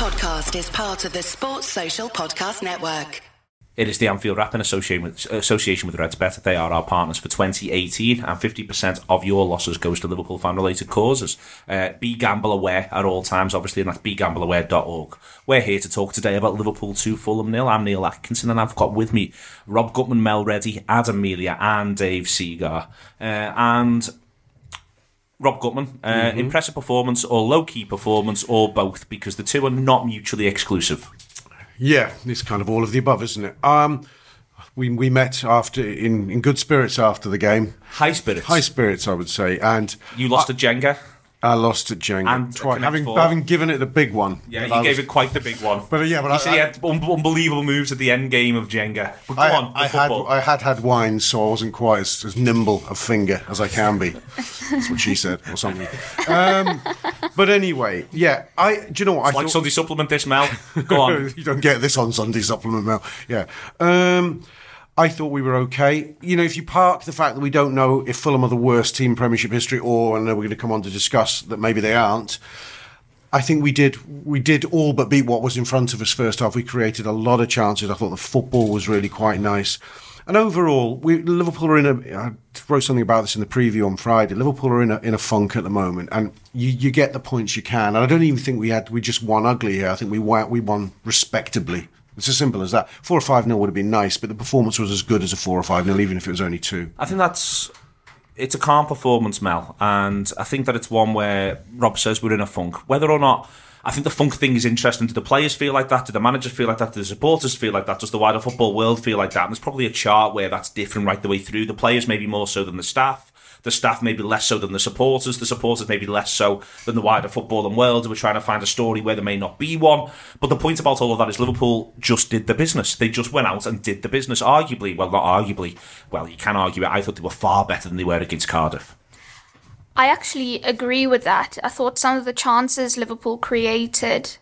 podcast is part of the Sports Social Podcast Network. It is the Anfield Wrap in association with, association with RedsBet. They are our partners for 2018, and 50% of your losses goes to Liverpool fan-related causes. Uh, be gamble aware at all times, obviously, and that's begambleaware.org. We're here to talk today about Liverpool 2 Fulham nil. I'm Neil Atkinson, and I've got with me Rob Gutmann, Mel Reddy, Adam Melia, and Dave Segar. Uh, and Rob Gutmann, uh, Mm-hmm. impressive performance or low-key performance or both, because the two are not mutually exclusive. Yeah, it's kind of all of the above, isn't it? Um, we we met after in, in good spirits after the game, High spirits. high spirits, I would say, and you lost at Jenga. I lost at Jenga And twice, having Four. having given it the big one. Yeah, you I gave was- it quite the big one. But, uh, yeah, but you I- said he I- had un- unbelievable moves at the end game of Jenga. But go I, on, I had. I had had wine, so I wasn't quite as, as nimble a finger as I can be. That's what she said, or something. Um, but anyway, yeah. I do you know what I like thought? Sunday supplement this, Mel. Go on. you don't get this on Sunday supplement mail. Yeah. Um, I thought we were okay. You know, if you park the fact that we don't know if Fulham are the worst team Premiership history, or I know we're going to come on to discuss that maybe they aren't. I think we did we did all but beat what was in front of us first half. We created a lot of chances. I thought the football was really quite nice. And overall, we, Liverpool are in a. I wrote something about this in the preview on Friday. Liverpool are in a in a funk at the moment, and you, you get the points you can. And I don't even think we had we just won ugly here. I think we won, we won respectably. It's as simple as that. Four or five nil would have been nice, but the performance was as good as a four or five nil, even if it was only two. I think that's it's a calm performance, Mel, and I think that it's one where Rob says we're in a funk. Whether or not I think the funk thing is interesting. Do the players feel like that? Do the managers feel like that? Do the supporters feel like that? Does the wider football world feel like that? And there's probably a chart where that's different right the way through. The players maybe more so than the staff. The staff maybe less so than the supporters. The supporters maybe less so than the wider football and world. We're trying to find a story where there may not be one. But the point about all of that is Liverpool just did the business. They just went out and did the business. Arguably, well, not arguably. Well, you can argue it. I thought they were far better than they were against Cardiff. I actually agree with that. I thought some of the chances Liverpool created,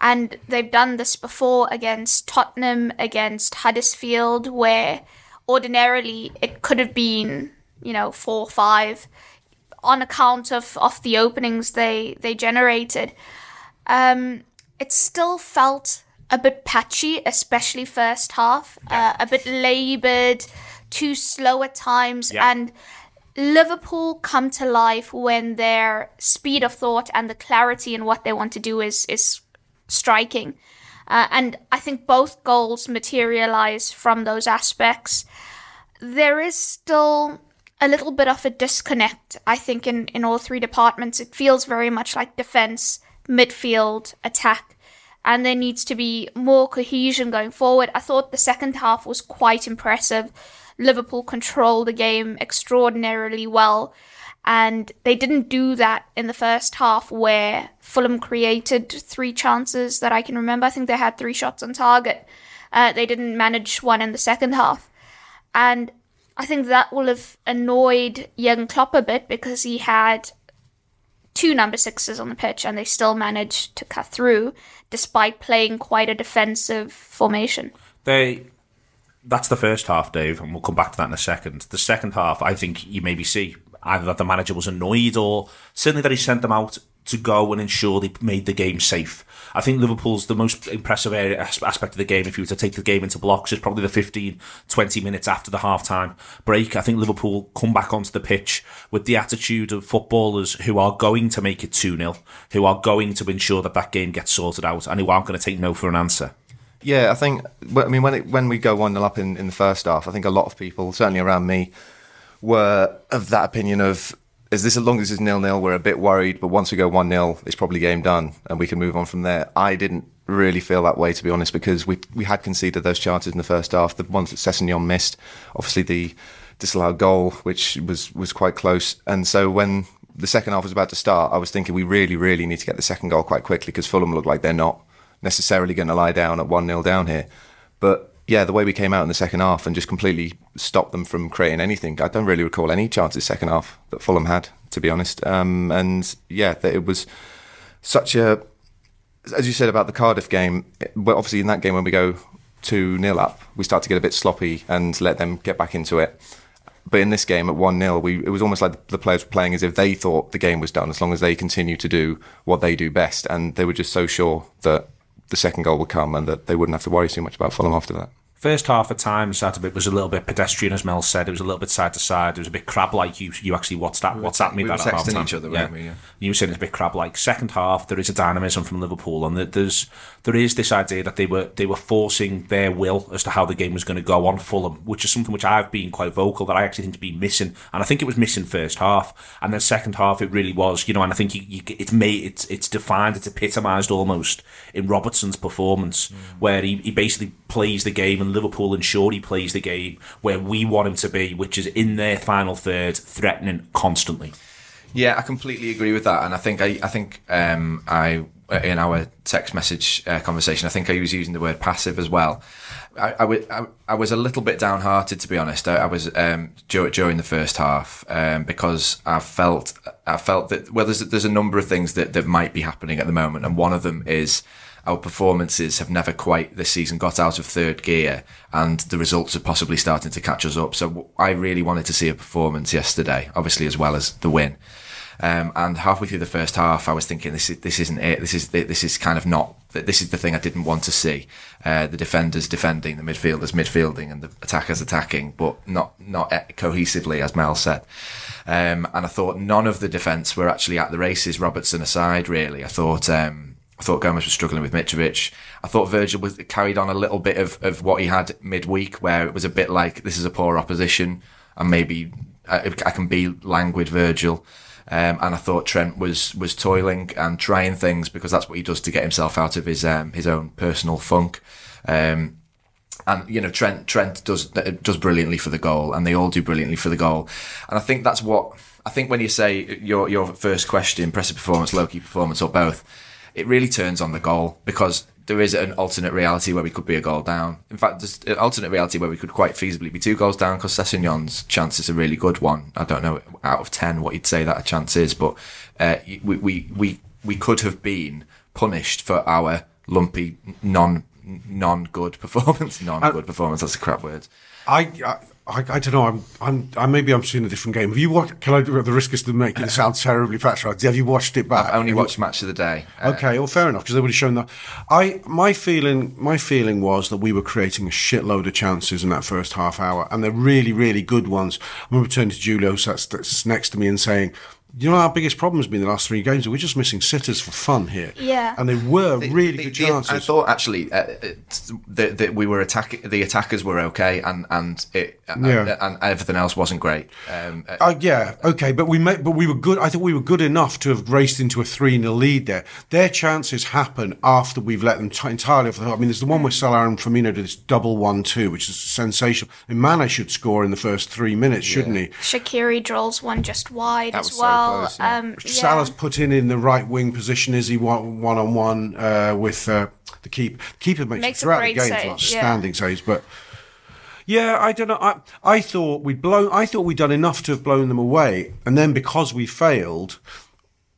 and they've done this before against Tottenham, against Huddersfield, where ordinarily it could have been, you know, four or five on account of, of the openings they, they generated. Um, it still felt a bit patchy, especially first half, uh, a bit laboured, too slow at times, Yeah. and Liverpool come to life when their speed of thought and the clarity in what they want to do is is striking. Uh, and I think both goals materialize from those aspects. There is still a little bit of a disconnect, I think, in, in all three departments. It feels very much like defense, midfield, attack, and there needs to be more cohesion going forward. I thought the second half was quite impressive. Liverpool controlled the game extraordinarily well. And they didn't do that in the first half where Fulham created three chances that I can remember. I think they had three shots on target. Uh, they didn't manage one in the second half. And I think that will have annoyed Jurgen Klopp a bit because he had two number sixes on the pitch and they still managed to cut through despite playing quite a defensive formation. They that's the first half, Dave, and we'll come back to that in a second. The second half, I think you maybe see either that the manager was annoyed or certainly that he sent them out to go and ensure they made the game safe. I think Liverpool's the most impressive area, aspect of the game, if you were to take the game into blocks, is probably the 15, 20 minutes after the half-time break. I think Liverpool come back onto the pitch with the attitude of footballers who are going to make it 2-0, who are going to ensure that that game gets sorted out, and who aren't going to take no for an answer. Yeah, I think. I mean, when it, when we go one 0 up in, in the first half, I think a lot of people, certainly around me, were of that opinion of is this as long as it's nil nil, we're a bit worried, but once we go one 0 it's probably game done and we can move on from there. I didn't really feel that way to be honest because we we had conceded those chances in the first half, the ones that Sessegnon missed, obviously the disallowed goal, which was was quite close, and so when the second half was about to start, I was thinking we really, really need to get the second goal quite quickly because Fulham look like they're not necessarily going to lie down at 1 0 down here. But yeah, the way we came out in the second half and just completely stopped them from creating anything. I don't really recall any chances second half that Fulham had, to be honest. Um, and yeah, it was such a, as you said about the Cardiff game, well, obviously in that game when we go 2 0 up, we start to get a bit sloppy and let them get back into it. But in this game at 1 0, we it was almost like the players were playing as if they thought the game was done, as long as they continue to do what they do best. And they were just so sure that the second goal would come and that they wouldn't have to worry too much about Fulham after that. First half at times that bit was a little bit pedestrian, as Mel said. It was a little bit side to side. It was a bit crab like. You you actually what's that? What's that? Me we were that half-time. each other, weren't we? Yeah. You were saying it's a bit crab like. Second half, there is a dynamism from Liverpool, and there's there is this idea that they were they were forcing their will as to how the game was going to go on Fulham, which is something which I've been quite vocal that I actually think to be missing, and I think it was missing first half, and then second half it really was, you know, and I think you, you, it's made it's it's defined, it's epitomised almost in Robertson's performance, mm. where he, he basically plays the game, and Liverpool ensure he plays the game where we want him to be, which is in their final third, threatening constantly. Yeah, I completely agree with that, and I think I, I think um, I in our text message uh, conversation, I think I was using the word passive as well. I, I, w- I, I was a little bit downhearted to be honest. I, I was um, dur- during the first half um, because I felt I felt that well, there's there's a number of things that, that might be happening at the moment, and one of them is our performances have never quite this season got out of third gear, and the results are possibly starting to catch us up. So I really wanted to see a performance yesterday, obviously as well as the win. Um, and halfway through the first half, I was thinking, this is this isn't it. This is this is kind of not. This is the thing I didn't want to see. Uh, the defenders defending, the midfielders midfielding, and the attackers attacking, but not not cohesively, as Mel said. Um, and I thought none of the defence were actually at the races. Robertson aside, really. I thought. Um, I thought Gomez was struggling with Mitrovic. I thought Virgil was carried on a little bit of, of what he had midweek, where it was a bit like this is a poor opposition, and maybe I, I can be languid Virgil. Um, and I thought Trent was was toiling and trying things because that's what he does to get himself out of his um, his own personal funk. Um, and you know Trent Trent does does brilliantly for the goal, and they all do brilliantly for the goal. And I think that's what I think when you say your your first question, impressive performance, low key performance, or both, it really turns on the goal because there is an alternate reality where we could be a goal down. In fact, there's an alternate reality where we could quite feasibly be two goals down because Sessegnon's chance is a really good one. I don't know out of ten what you'd say that a chance is, but uh, we, we we we could have been punished for our lumpy non non good performance. Non good performance. That's a crap word. I, I, I, I don't know. I'm, I'm, I maybe I'm seeing a different game. Have you watched? Can I do the risk is to make it sound terribly patronising? Have you watched it back? I've only watched match of the day. Uh, Okay, well, fair enough because they would have shown that. I my feeling my feeling was that we were creating a shitload of chances in that first half hour, and they're really really good ones. I remember turning to Julio that's, that's next to me and saying. You know, our biggest problem has been the last three games. We're just missing sitters for fun here. Yeah. and they were really The- good the- chances. I thought actually uh, that that we were attacking. The attackers were okay, and and it and, Yeah. and everything else wasn't great. Um, uh, Uh, yeah, okay, but we made, but we were good. I thought we were good enough to have raced into a three 0 lead there. Their chances happen after we've let them t- entirely off the hook. I mean, there's the one where Salah and Firmino did this double one two, which is sensational. And Mane should score in the first three minutes, shouldn't he? Shaqiri drills one just wide as well. so well. close, yeah. um, yeah. Salah's put in in the right wing position. Is he one one on one uh, with uh, the keeper? The keeper makes, Makes a throughout the great game save, outstanding saves, but. Yeah, I don't know. I, I thought we'd blown. I thought we'd done enough to have blown them away, and then because we failed,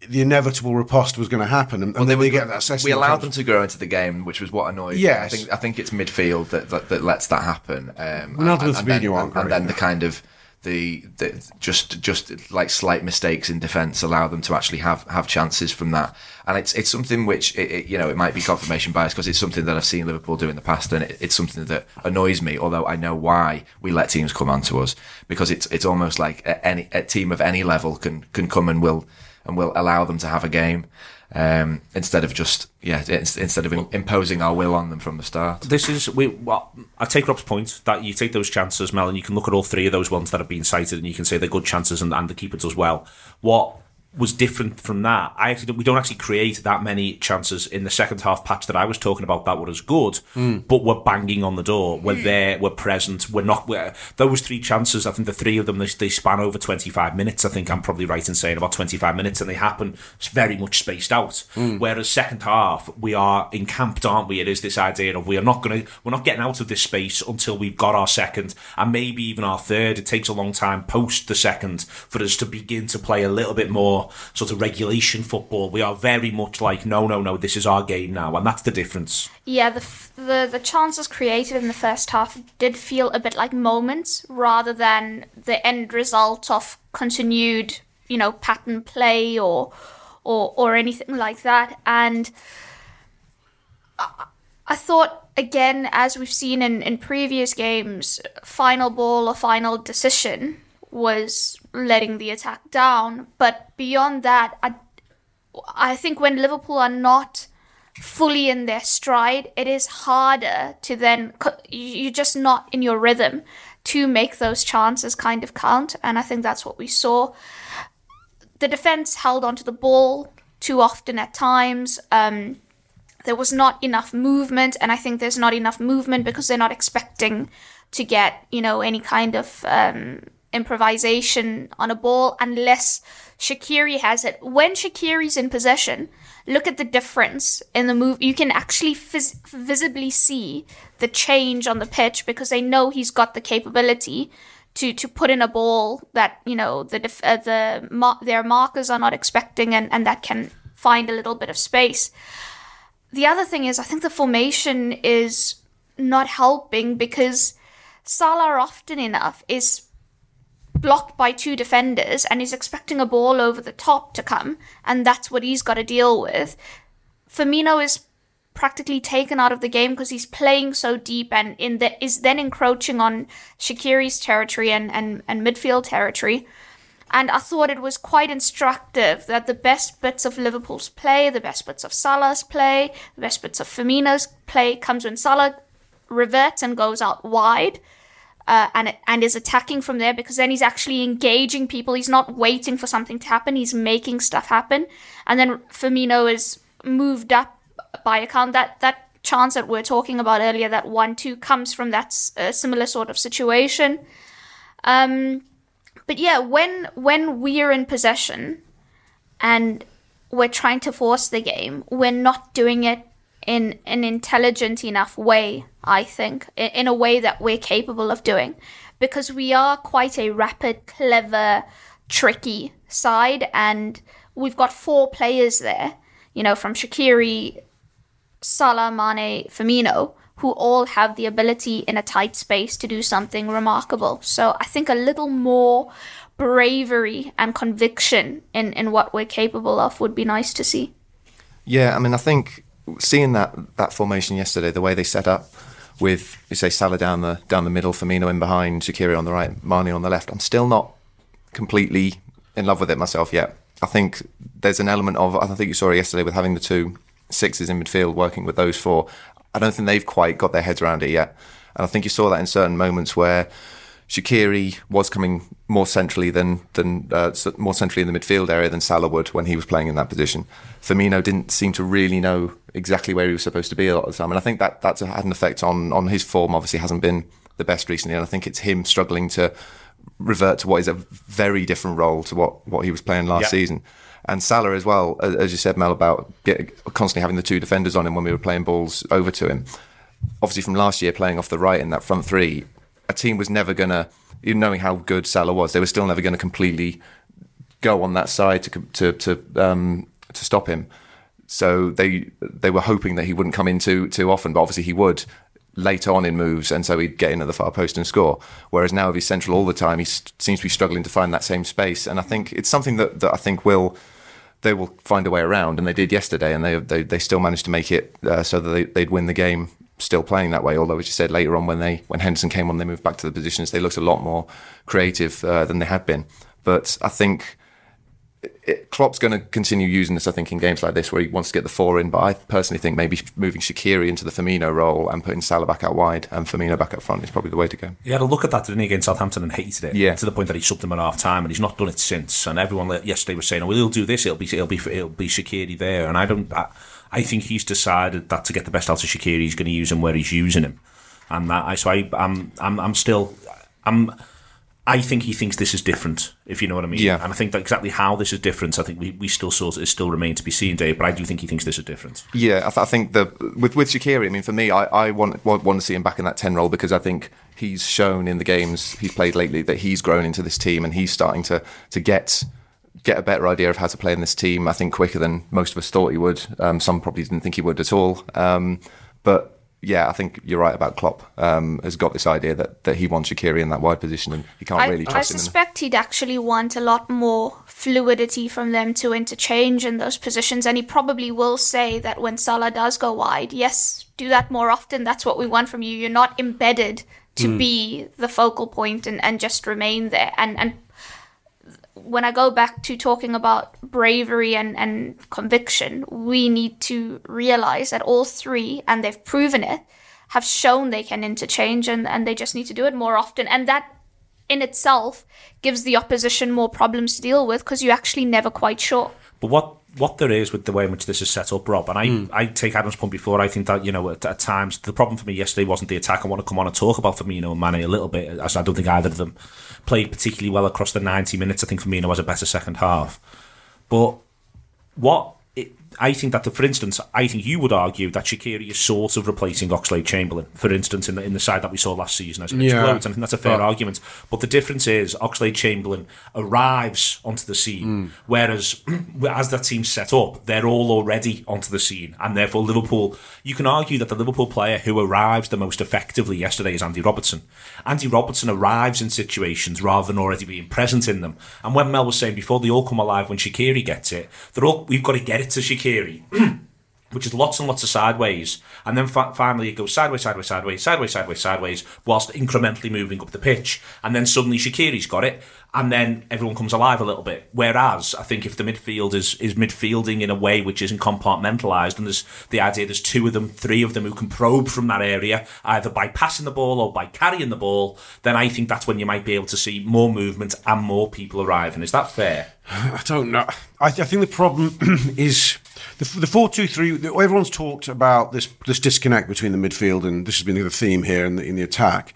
the inevitable riposte was going to happen, and, and then were they get that session. We allowed them to grow into the game, which was what annoyed. me. Yes. I think I think it's midfield that that, that lets that happen. Um, Ronaldo and and, then, Fabinho aren't and then the kind of the, the just just like slight mistakes in defence allow them to actually have have chances from that. And it's it's something which it, it, you know it might be confirmation bias because it's something that I've seen Liverpool do in the past, and it, it's something that annoys me. Although I know why we let teams come onto us because it's it's almost like any a team of any level can can come and will and will allow them to have a game um, instead of just yeah instead of imposing our will on them from the start. This is we. Well, I take Rob's point that you take those chances, Mel, and you can look at all three of those ones that have been cited, and you can say they're good chances, and, and the keeper does well. What was different from that? I actually we don't actually create that many chances in the second half patch that I was talking about that were as good, hmm. but we're banging on the door. We're hmm. there. We're present. We're not. We're, those three chances. I think the three of them they, they span over twenty five minutes. I think I'm probably right in saying about twenty five minutes, and they happen very much spaced out. Hmm. Whereas second half we are encamped, aren't we? It is this idea of we are not going to we're not getting out of this space until we've got our second and maybe even our third. It takes a long time post the second for us to begin to play a little bit more sort of regulation football. We are very much like, no, no, no, this is our game now, and that's the difference. Yeah, the, the the chances created in the first half did feel a bit like moments rather than the end result of continued, you know, pattern play or or or anything like that. And I, I thought again, as we've seen in in previous games, final ball or final decision was letting the attack down. But beyond that, I I think when Liverpool are not fully in their stride, it is harder to then you're just not in your rhythm to make those chances kind of count, and I think that's what we saw. The defense held onto the ball too often at times. Um, there was not enough movement, and I think there's not enough movement because they're not expecting to get you know any kind of um, improvisation on a ball unless Shaqiri has it. When Shaqiri's in possession, look at the difference in the move. You can actually phys- visibly see the change on the pitch because they know he's got the capability to to put in a ball that you know the def- uh, the mar- their markers are not expecting and and that can find a little bit of space. The other thing is, I think the formation is not helping because Salah often enough is blocked by two defenders and he's expecting a ball over the top to come, and that's what he's got to deal with. Firmino is practically taken out of the game because he's playing so deep and in the, is then encroaching on Shaqiri's territory and, and, and midfield territory. And I thought it was quite instructive that the best bits of Liverpool's play, the best bits of Salah's play, the best bits of Firmino's play comes when Salah reverts and goes out wide uh, and and is attacking from there because then he's actually engaging people. He's not waiting for something to happen. He's making stuff happen. And then Firmino is moved up by account that that chance that we are talking about earlier, that one two comes from that uh, similar sort of situation. Um, but yeah, when when we're in possession and we're trying to force the game, we're not doing it in an intelligent enough way, I think, in a way that we're capable of doing. Because we are quite a rapid, clever, tricky side, and we've got four players there, you know, from Shaqiri, Salah, Mane, Firmino, who all have the ability in a tight space to do something remarkable. So I think a little more bravery and conviction in, in what we're capable of would be nice to see. Yeah, I mean, I think seeing that that formation yesterday, the way they set up with you say Salah down the down the middle, Firmino in behind, Shaqiri on the right, Mane on the left. I'm still not completely in love with it myself yet. I think there's an element of I think you saw it yesterday with having the two sixes in midfield working with those four. I don't think they've quite got their heads around it yet, and I think you saw that in certain moments where Shaqiri was coming more centrally than than uh, more centrally in the midfield area than Salah would when he was playing in that position. Firmino didn't seem to really know exactly where he was supposed to be a lot of the time, and I think that that's had an effect on on his form. Obviously, hasn't been the best recently, and I think it's him struggling to revert to what is a very different role to what what he was playing last season. And Salah as well, as you said, Mel, about get, constantly having the two defenders on him when we were playing balls over to him. Obviously, from last year, playing off the right in that front three, a team was never going to, even knowing how good Salah was, they were still never going to completely go on that side to to to um, to stop him. So they they were hoping that he wouldn't come in too too often, but obviously he would late on in moves, and so he'd get in at the far post and score. Whereas now, if he's central all the time, he seems to be struggling to find that same space. And I think it's something that, that I think will they will find a way around, and they did yesterday, and they they, they still managed to make it uh, so that they, they'd win the game still playing that way. Although, as you said later on, when they when Henderson came on, they moved back to the positions. They looked a lot more creative uh, than they had been. But I think it, Klopp's going to continue using this. I think in games like this where he wants to get the four in. But I personally think maybe moving Shaqiri into the Firmino role and putting Salah back out wide and Firmino back up front is probably the way to go. He had a look at that didn't he, against Southampton and hated it. Yeah. To the point that he subbed him at half time, and he's not done it since. And everyone yesterday was saying, "Oh, well, he'll do this. It'll be it'll be it'll be Shaqiri there." And I don't. I, I think he's decided that to get the best out of Shaqiri, he's going to use him where he's using him, and that I so I, I'm I'm I'm still I'm. I think he thinks this is different, if you know what I mean. Yeah. And I think that exactly how this is different, I think we, we still sort of, it still remain to be seen, Dave. But I do think he thinks this is different. Yeah, I, th- I think the with with Shaqiri. I mean, for me, I, I want, want want to see him back in that ten role because I think he's shown in the games he's played lately that he's grown into this team and he's starting to to get get a better idea of how to play in this team. I think quicker than most of us thought he would. Um, some probably didn't think he would at all. Um, but yeah, I think you're right about Klopp. Um, has got this idea that, that he wants Shaqiri in that wide position, and he can't I, really I trust him. in- suspect he'd actually want a lot more fluidity from them to interchange in those positions, and he probably will say that when Salah does go wide, yes, do that more often. That's what we want from you. You're not embedded to be the focal point and, and just remain there. And and when I go back to talking about bravery and, and conviction, we need to realize that all three, and they've proven it, have shown they can interchange and, and they just need to do it more often. And that in itself gives the opposition more problems to deal with because you're actually never quite sure. But what what there is with the way in which this is set up, Rob, and I, Hmm. I take Adam's point before. I think that you know at, at times the problem for me yesterday wasn't the attack. I want to come on and talk about Firmino and Mane a little bit, as I don't think either of them played particularly well across the ninety minutes. I think Firmino was a better second half, but what I think that, the, for instance, I think you would argue that Shaqiri is sort of replacing Oxlade Chamberlain, for instance, in the in the side that we saw last season as it Yeah. explodes. I think that's a fair argument. But the difference is Oxlade Chamberlain arrives onto the scene, hmm. whereas as that team's set up, they're all already onto the scene, and therefore Liverpool. You can argue that the Liverpool player who arrives the most effectively yesterday is Andy Robertson. Andy Robertson arrives in situations rather than already being present in them. And when Mel was saying before, they all come alive when Shaqiri gets it. They're all we've got to get it to Shaqiri. which is lots and lots of sideways, and then fi- finally it goes sideways, sideways, sideways, sideways, sideways, sideways, whilst incrementally moving up the pitch, and then suddenly Shaqiri's got it, and then everyone comes alive a little bit. Whereas I think if the midfield is is midfielding in a way which isn't compartmentalised, and there's the idea there's two of them, three of them who can probe from that area, either by passing the ball or by carrying the ball, then I think that's when you might be able to see more movement and more people arriving. Is that fair? I don't know. I, th- I think the problem is the, the four two three. Everyone's talked about this this disconnect between the midfield and this has been the theme here in the, in the attack.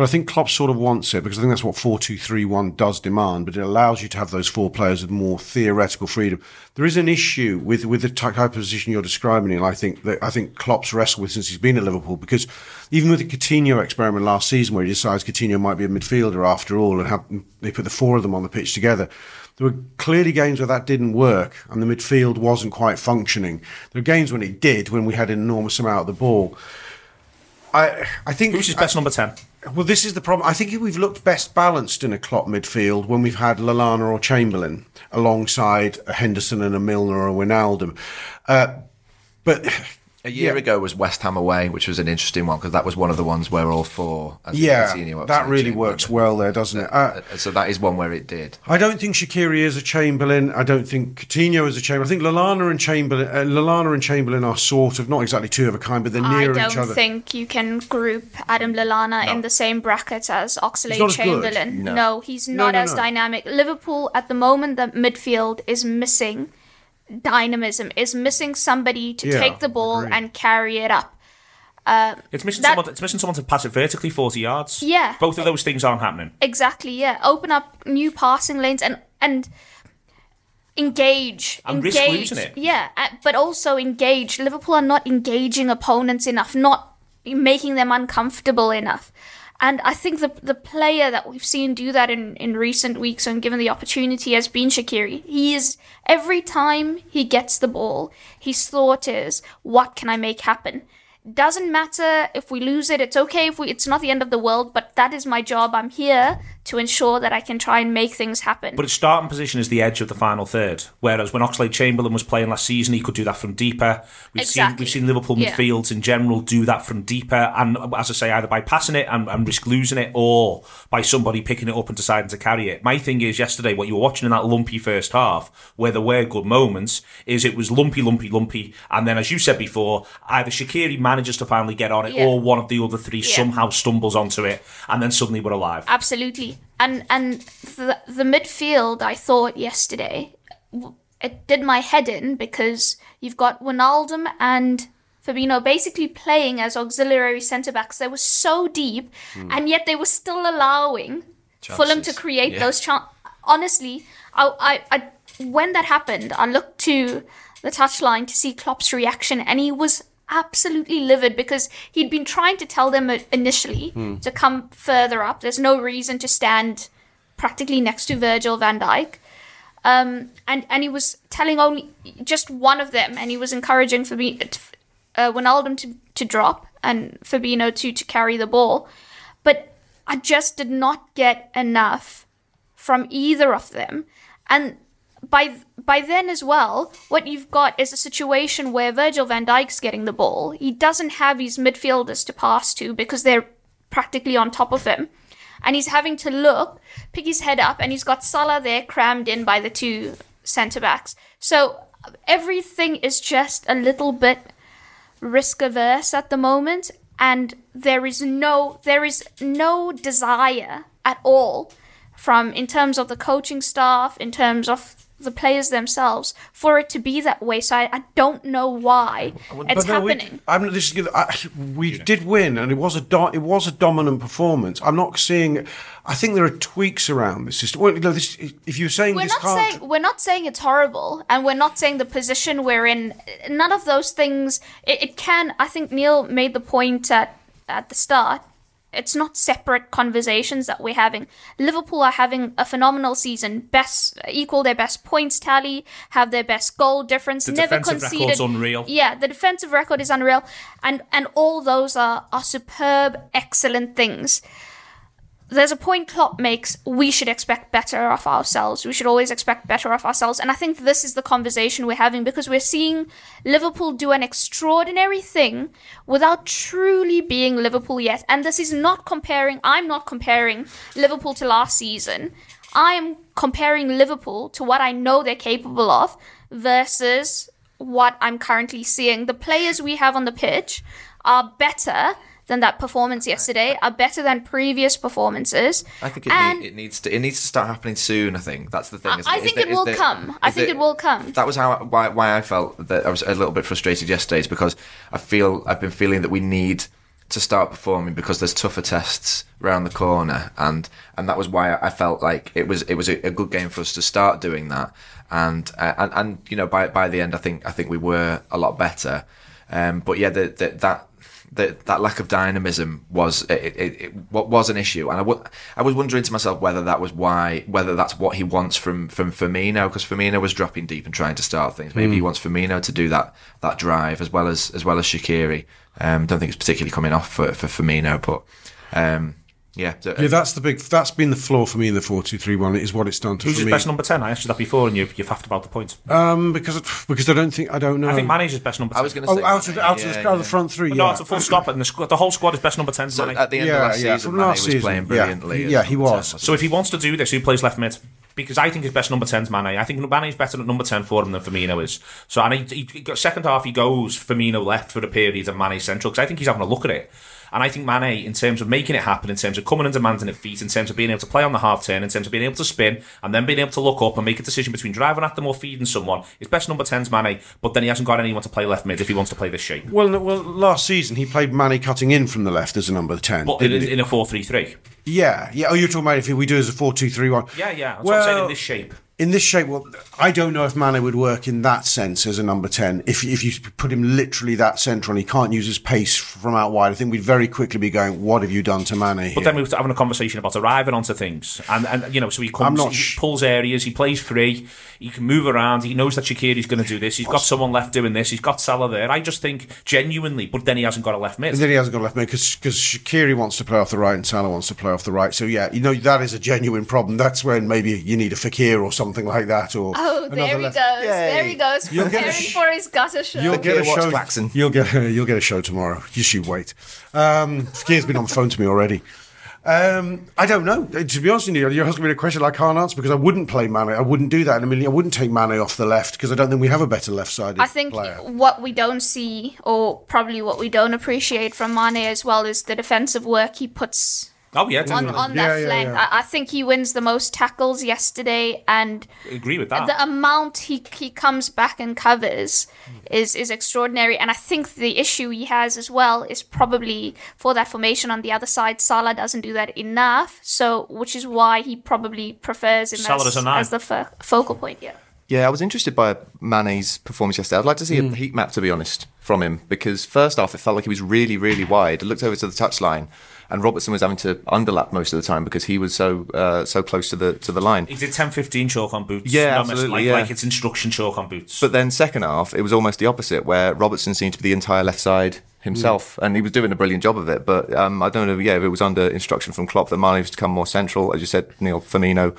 But I think Klopp sort of wants it because I think that's what four two three one does demand. But it allows you to have those four players with more theoretical freedom. There is an issue with with the type of position you're describing, and I think that I think Klopp's wrestled with since he's been at Liverpool because even with the Coutinho experiment last season, where he decides Coutinho might be a midfielder after all, and have, they put the four of them on the pitch together. There were clearly games where that didn't work and the midfield wasn't quite functioning. There were games when it did, when we had an enormous amount of the ball. I I think Who's his best number ten? Well, this is the problem. I think we've looked best balanced in a Klopp midfield when we've had Lallana or Chamberlain alongside a Henderson and a Milner or a Wijnaldum. Uh, but A year Yeah. ago was West Ham away, which was an interesting one because that was one of the ones where all four. as yeah, that really works well there, doesn't it? Uh, Uh, So that is one where it did. I don't think Shaqiri is a Chamberlain. I don't think Coutinho is a Chamberlain. I think Lallana and Chamberlain, uh, Lallana and Chamberlain are sort of not exactly two of a kind, but they're near each other. I don't think you can group Adam Lallana in the same bracket as Oxlade not as good. Chamberlain. No. he's not no, as no. dynamic. Liverpool at the moment, the midfield is missing dynamism, is missing somebody to Yeah, take the ball agreed. and carry it up. It's missing That- someone. It's missing someone to pass it vertically forty yards. Yeah. both of those things aren't happening. Exactly, yeah. Open up new passing lanes and and engage. And risk engage. losing it. Yeah, uh, but also engage. Liverpool are not engaging opponents enough, not making them uncomfortable enough. And I think the the player that we've seen do that in, in recent weeks and given the opportunity has been Shaqiri. He is every time he gets the ball, his thought is, what can I make happen? Doesn't matter if we lose it, it's okay if we it's not the end of the world, but that is my job. I'm here to ensure that I can try and make things happen. But its starting position is the edge of the final third. Whereas when Oxlade Chamberlain was playing last season, he could do that from deeper. We've seen we've seen Liverpool Yeah. midfields in general do that from deeper, and as I say, either by passing it and, and risk losing it, or by somebody picking it up and deciding to carry it. My thing is yesterday, what you were watching in that lumpy first half, where there were good moments, is it was lumpy, lumpy, lumpy, and then as you said before, either Shaqiri manages to finally get on it, Yeah. or one of the other three Yeah. somehow stumbles onto it, and then suddenly we're alive. Absolutely. And and the, the midfield, I thought yesterday, it did my head in because you've got Wijnaldum and Fabinho basically playing as auxiliary centre backs. They were so deep, hmm. and yet they were still allowing Fulham to create Yeah. those chances. Honestly, I, I, I, when that happened, I looked to the touchline to see Klopp's reaction, and he was absolutely livid because he'd been trying to tell them initially to come further up. There's no reason to stand practically next to Virgil van Dijk. Um, and and he was telling only just one of them, and he was encouraging Fabi- uh, Wijnaldum to to drop and Fabinho to to carry the ball, but I just did not get enough from either of them, and by by then as well, what you've got is a situation where Virgil van Dijk's getting the ball. He doesn't have his midfielders to pass to because they're practically on top of him. And he's having to look, pick his head up, and he's got Salah there crammed in by the two centre backs. So everything is just a little bit risk averse at the moment, and there is no there is no desire at all from in terms of the coaching staff, in terms of the players themselves for it to be that way. So I, I don't know why it's But no, we- happening. I'm this is gonna- I, we did win, and it was a do, it was a dominant performance. I'm not seeing. I think there are tweaks around the system. Well, you know, this, if you're saying we're this not can't, saying we're not saying it's horrible, and we're not saying the position we're in. None of those things. It, it can. I think Neil made the point at at the start. It's not separate conversations that we're having. Liverpool are having a phenomenal season, best equal their best points tally, have their best goal difference, The never defensive conceded. record's unreal. Yeah, the defensive record is unreal, and and all those are are superb, excellent things there's a point Klopp makes. We should expect better of ourselves. We should always expect better of ourselves. And I think this is the conversation we're having because we're seeing Liverpool do an extraordinary thing without truly being Liverpool yet. And this is not comparing, I'm not comparing Liverpool to last season. I am comparing Liverpool to what I know they're capable of versus what I'm currently seeing. The players we have on the pitch are better than that performance yesterday, are better than previous performances. I think it, and need, it needs to it needs to start happening soon. I think that's the thing. I- I think that- it will that- come. I think that- it will come. That was how why why I felt that I was a little bit frustrated yesterday. Is because I feel I've been feeling that we need to start performing because there's tougher tests around the corner, and and that was why I felt like it was it was a, a good game for us to start doing that. And uh, and and you know by by the end, I think I think we were a lot better. Um, but yeah, the, the, that that that lack of dynamism was it, it, it what was an issue, and I was wondering to myself whether that was why whether that's what he wants from from Firmino because Firmino was dropping deep and trying to start things. Maybe he wants Firmino to do that that drive as well as as well as Shaqiri. Um, don't think it's particularly coming off for for Firmino, but um, yeah, so- yeah, that's the big. That's been the flaw for me in the four-two-three-one. Is what it's done to Who's for his me. best number 10? I asked you that before and you, you faffed about the point. Um, because because I don't think I don't know. I think Mane's his best number 10. I was going to Oh, say out of Mane, out of yeah, the, out of the yeah. front three. No, yeah. it's a full stop. And the, squ- the whole squad is best number 10. So Mane. at the end yeah, of last yeah, season, from Mane last was season, playing yeah. brilliantly. as Yeah, he number 10, was. So if he wants to do this, who plays left mid? Because I think his best number 10 is Mane. I think Mane is better at number 10 for him than Firmino is. So and he, he, he- second half, he goes Firmino left for the period and Mane central because I think he's having a look at it. And I think Mane, in terms of making it happen, in terms of coming and demanding it feet, in terms of being able to play on the half turn, in terms of being able to spin, and then being able to look up and make a decision between driving at them or feeding someone, his best number 10's Mane, but then he hasn't got anyone to play left mid if he wants to play this shape. Well, well, last season he played Mane cutting in from the left as a number ten. But in, in a 4 3 3. yeah, yeah. Oh, you're talking about if we do it as a four-two-three-one. Yeah, yeah. That's well, what I'm saying in this shape. In this shape, well, I don't know if Mane would work in that sense as a number 10. If, if you put him literally that central and he can't use his pace from out wide, I think we'd very quickly be going, what have you done to Mane? But then we were having a conversation about arriving onto things, and and you know, so he comes, he sh- pulls areas, he plays free, he can move around, he knows that Shaqiri's going to do this, he's got someone left doing this, he's got Salah there. I just think genuinely, but then he hasn't got a left mid. And then he hasn't got a left mid because Shaqiri wants to play off the right and Salah wants to play off the right. So yeah, you know that is a genuine problem. That's when maybe you need a Fekir or something like that. Or Oh, there he left- goes. There he goes. You'll Preparing sh- for his gutter show. You'll get a show. Claxon. You'll get you'll get a show tomorrow. Just you wait. Um, Fekir's been on the phone to me already. Um, I don't know. Uh, To be honest with you, you're asking me a question I can't answer because I wouldn't play Mane. I wouldn't do that in a million. I wouldn't take Mane off the left because I don't think we have a better left-sided I think player. what we don't see, or probably what we don't appreciate from Mane as well, is the defensive work he puts oh yeah, on, definitely. on Yeah, that yeah, flank. yeah. I, I think he wins the most tackles yesterday, and I agree with that. the amount he he comes back and covers is is extraordinary. And I think the issue he has as well is probably for that formation on the other side. Salah doesn't do that enough, so which is why he probably prefers him Salah as, as a as the fo- focal point. Yeah. Yeah, I was interested by Mane's performance yesterday. I'd like to see Hmm. a heat map, to be honest, from him, because first off, it felt like he was really, really wide. I looked over to the touchline, and Robertson was having to underlap most of the time because he was so uh, so close to the to the line. He did 10 15 chalk on boots. Yeah, absolutely, Like, yeah. like it's instruction chalk on boots. But then second half, it was almost the opposite, where Robertson seemed to be the entire left side himself, and he was doing a brilliant job of it. But um, I don't know, yeah, if it was under instruction from Klopp that Mane was to come more central. As you said, Neil Firmino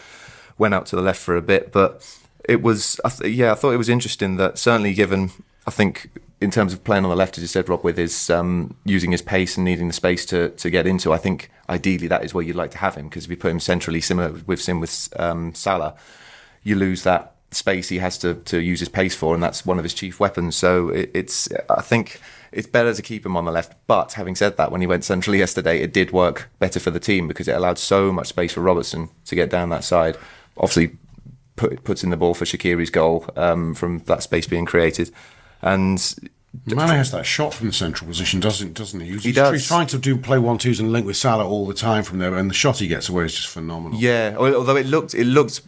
went out to the left for a bit, but it was, I th- yeah, I thought it was interesting that certainly given, I think. In terms of playing on the left, as you said, Rob, with his um, using his pace and needing the space to, to get into, I think ideally that is where you'd like to have him because if you put him centrally, similar with Sim with um, Salah, you lose that space he has to, to use his pace for, and that's one of his chief weapons. So it, it's, I think it's better to keep him on the left. But having said that, when he went centrally yesterday, it did work better for the team because it allowed so much space for Robertson to get down that side. Obviously, put, puts in the ball for Shaqiri's goal um, from that space being created. And Mane has that shot from the central position, doesn't doesn't he? He's, He does. He's trying to do play one twos and link with Salah all the time from there, and the shot he gets away is just phenomenal. Yeah, although it looked it looked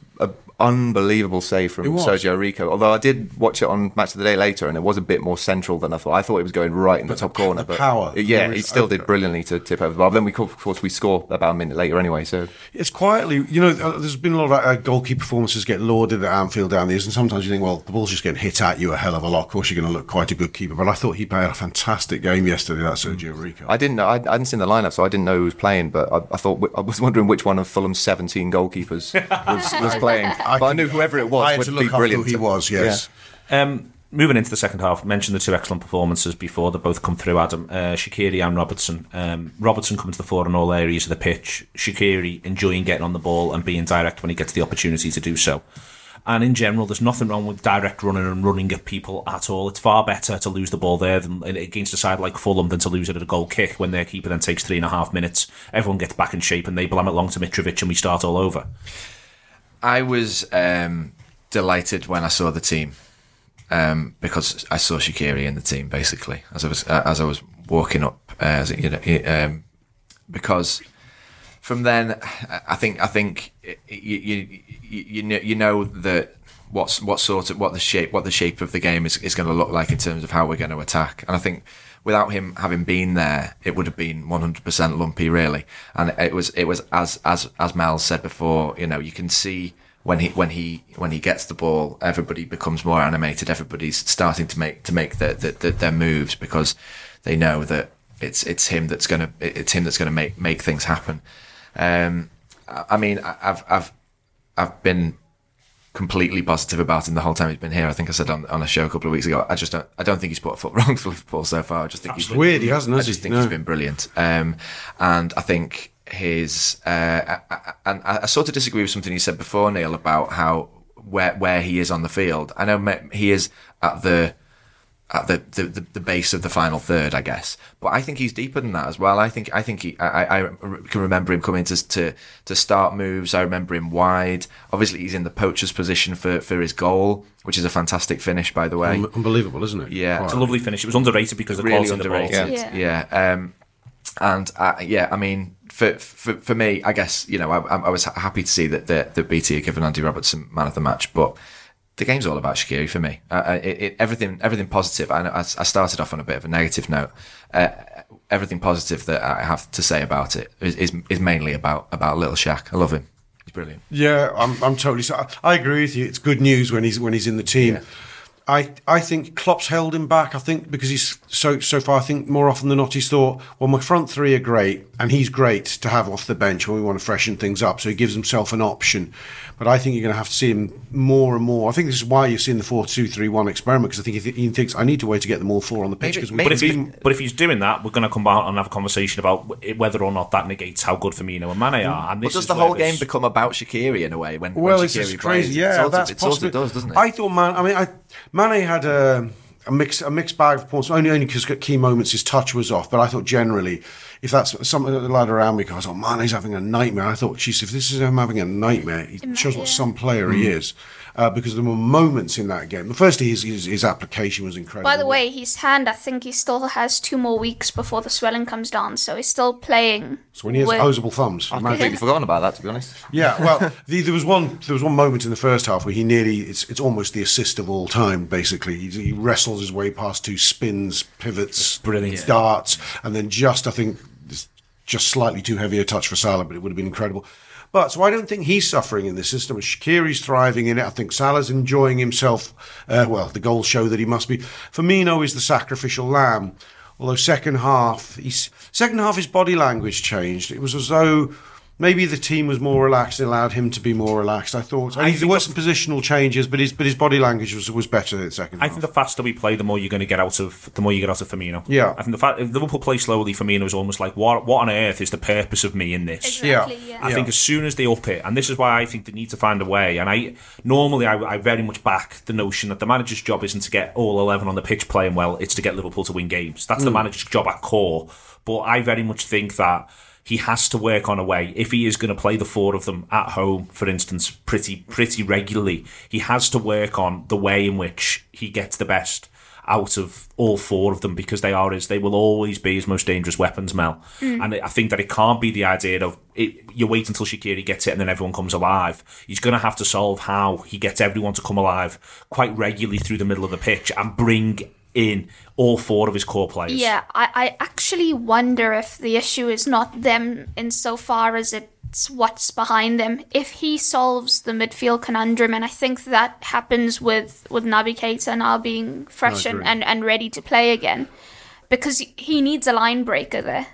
unbelievable save from. Sergio Rico. Although I did watch it on Match of the Day later, and it was a bit more central than I thought. I thought it was going right in the top the corner. the but power, yeah, he still did brilliantly to tip over. But then we of course we score about a minute later anyway. So It's quietly, you know, uh, there's been a lot of uh, goalkeeper performances get lauded at Anfield down the years, and sometimes you think, well, the ball's just getting hit at you a hell of a lot. Of course, you're going to look quite a good keeper, but I thought he played a fantastic game yesterday, that Sergio Rico. I didn't know I, I hadn't seen the lineup, so I didn't know who was playing. But I, I thought I was wondering which one of Fulham's 17 goalkeepers was, was playing. But I knew whoever it was I had would to be look up brilliant. who he was, yes. Um, moving into the second half, mentioned the two excellent performances before that both come through, Adam. Uh, Shaqiri and Robertson. Um, Robertson coming to the fore in all areas of the pitch. Shaqiri enjoying getting on the ball and being direct when he gets the opportunity to do so. And in general, there's nothing wrong with direct running and running at people at all. It's far better to lose the ball there than against a side like Fulham than to lose it at a goal kick when their keeper then takes three and a half minutes. Everyone gets back in shape and they blam it long to Mitrovic and we start all over. I was um, delighted when I saw the team um, because I saw Shaqiri in the team basically as I was uh, as I was walking up. Uh, as you know, um, because from then I think I think you you you know, you know that what's what sort of what the shape what the shape of the game is, is going to look like in terms of how we're going to attack and I think without him having been there it would have been 100% lumpy really. And it was it was as as as Mel said before you know you can see when he when he when he gets the ball everybody becomes more animated. Everybody's starting to make to make the, the, the, their moves because they know that it's it's him that's going to it's him that's going to make make things happen. Um, I I mean, I've I've I've been completely positive about him the whole time he's been here. I think I said on, on a show a couple of weeks ago. I just don't I don't think he's put a foot wrong for Liverpool so far. I just think he's been, weird, he hasn't, I just he? think No. he's been brilliant. Um, and I think his uh, I, I, and I, I sort of disagree with something you said before, Neil, about how where where he is on the field. I know he is at the at the, the, the, the base of the final third, I guess. But I think he's deeper than that as well. I think I think he I, I I can remember him coming to to to start moves. I remember him wide. Obviously, he's in the poacher's position for for his goal, which is a fantastic finish, by the way. Un- Unbelievable, isn't it? Yeah. Wow. It's a lovely finish. It was underrated because of the really quality of the ball. underrated. Yeah. Yeah. Um, and uh, yeah, I mean, for, for for me, I guess you know, I, I was happy to see that that, that BT had given Andy Robertson man of the match, but the game's all about Shaqiri for me. Uh, uh, it, it, everything everything positive. I, know- I I started off on a bit of a negative note. Uh, everything positive that I have to say about it is is, is mainly about about Little Shaq. I love him. He's brilliant. Yeah, I'm, I'm totally. So I agree with you. It's good news when he's when he's in the team. I I think Klopp's held him back. I think because he's so so far. I think more often than not he's thought, well, my front three are great, and he's great to have off the bench when we want to freshen things up. So he gives himself an option. But I think you're going to have to see him more and more. I think this is why you're seeing the four-two-three-one experiment because I think he, he thinks I need to wait to get them all four on the pitch Maybe- because maybe- But if, can he, but if he's doing that, we're going to come out and have a conversation about whether or not that negates how good Firmino and Mane are. And But this does the whole game become about Shaqiri in a way? When Well, when it's Shaqiri just plays? crazy. Yeah, it sort that's of, it sort of does, doesn't it? I thought man. I mean, I, Mane had a, a mix a mixed bag of performance. Only only because key moments his touch was off. But I thought generally, if that's something that the lad around me goes, oh Mane's having a nightmare. I thought, geez, if this is him having a nightmare, it shows what some player he mm. is. Uh, because there were moments in that game. Firstly, his, his his application was incredible. By the way, his hand, I think he still has two more weeks before the swelling comes down, so he's still playing. so when he has with- opposable thumbs, I've imagine- completely forgotten about that, to be honest. Yeah, well, the, there was one. There was one moment in the first half where he nearly. It's it's almost the assist of all time. Basically, he, he wrestles his way past two spins, pivots, brilliant. darts, and then just I think just just slightly too heavy a touch for Salah, but it would have been incredible. But so I don't think he's suffering in this system. Shaqiri's thriving in it. I think Salah's enjoying himself. Uh, well, the goals show that he must be. Firmino is the sacrificial lamb. Although second half, he's, second half his body language changed. It was as though maybe the team was more relaxed and allowed him to be more relaxed. I thought I mean, there were some positional changes, but his but his body language was, was better in the second. I half. think the faster we play, the more you're going to get out of the more you get out of Firmino. Yeah. I think the fact if Liverpool play slowly, Firmino is almost like what what on earth is the purpose of me in this? Exactly. Yeah. I think as soon as they up it, and this is why I think they need to find a way. And I normally I, I very much back the notion that the manager's job isn't to get all eleven on the pitch playing well; it's to get Liverpool to win games. That's the mm. manager's job at core. But I very much think that he has to work on a way. If he is going to play the four of them at home, for instance, pretty pretty regularly. He has to work on the way in which he gets the best out of all four of them because they are his they will always be his most dangerous weapons Mel. Hmm. And I think that it can't be the idea of it, you wait until Shaqiri gets it and then everyone comes alive. He's going to have to solve how he gets everyone to come alive quite regularly through the middle of the pitch and bring in all four of his core players Yeah, I, I actually wonder if the issue is not them insofar as it's what's behind them. If he solves the midfield conundrum, and I think that happens with, with Naby Keita now being fresh and, and, and ready to play again, because he needs a line breaker there.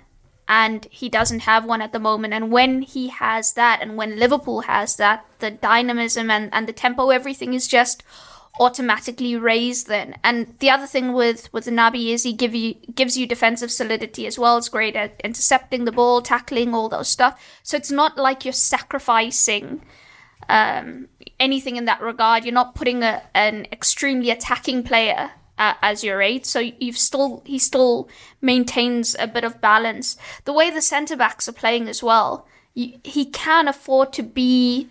And he doesn't have one at the moment. And when he has that, and when Liverpool has that, the dynamism and, and the tempo, everything is just automatically raised then. And the other thing with with Naby is he give you gives you defensive solidity as well. It's great at intercepting the ball, tackling, all those stuff. So it's not like you're sacrificing um, anything in that regard. You're not putting a, an extremely attacking player uh, as your eight. So you've still he still maintains a bit of balance. The way the centre backs are playing as well, you, he can afford to be.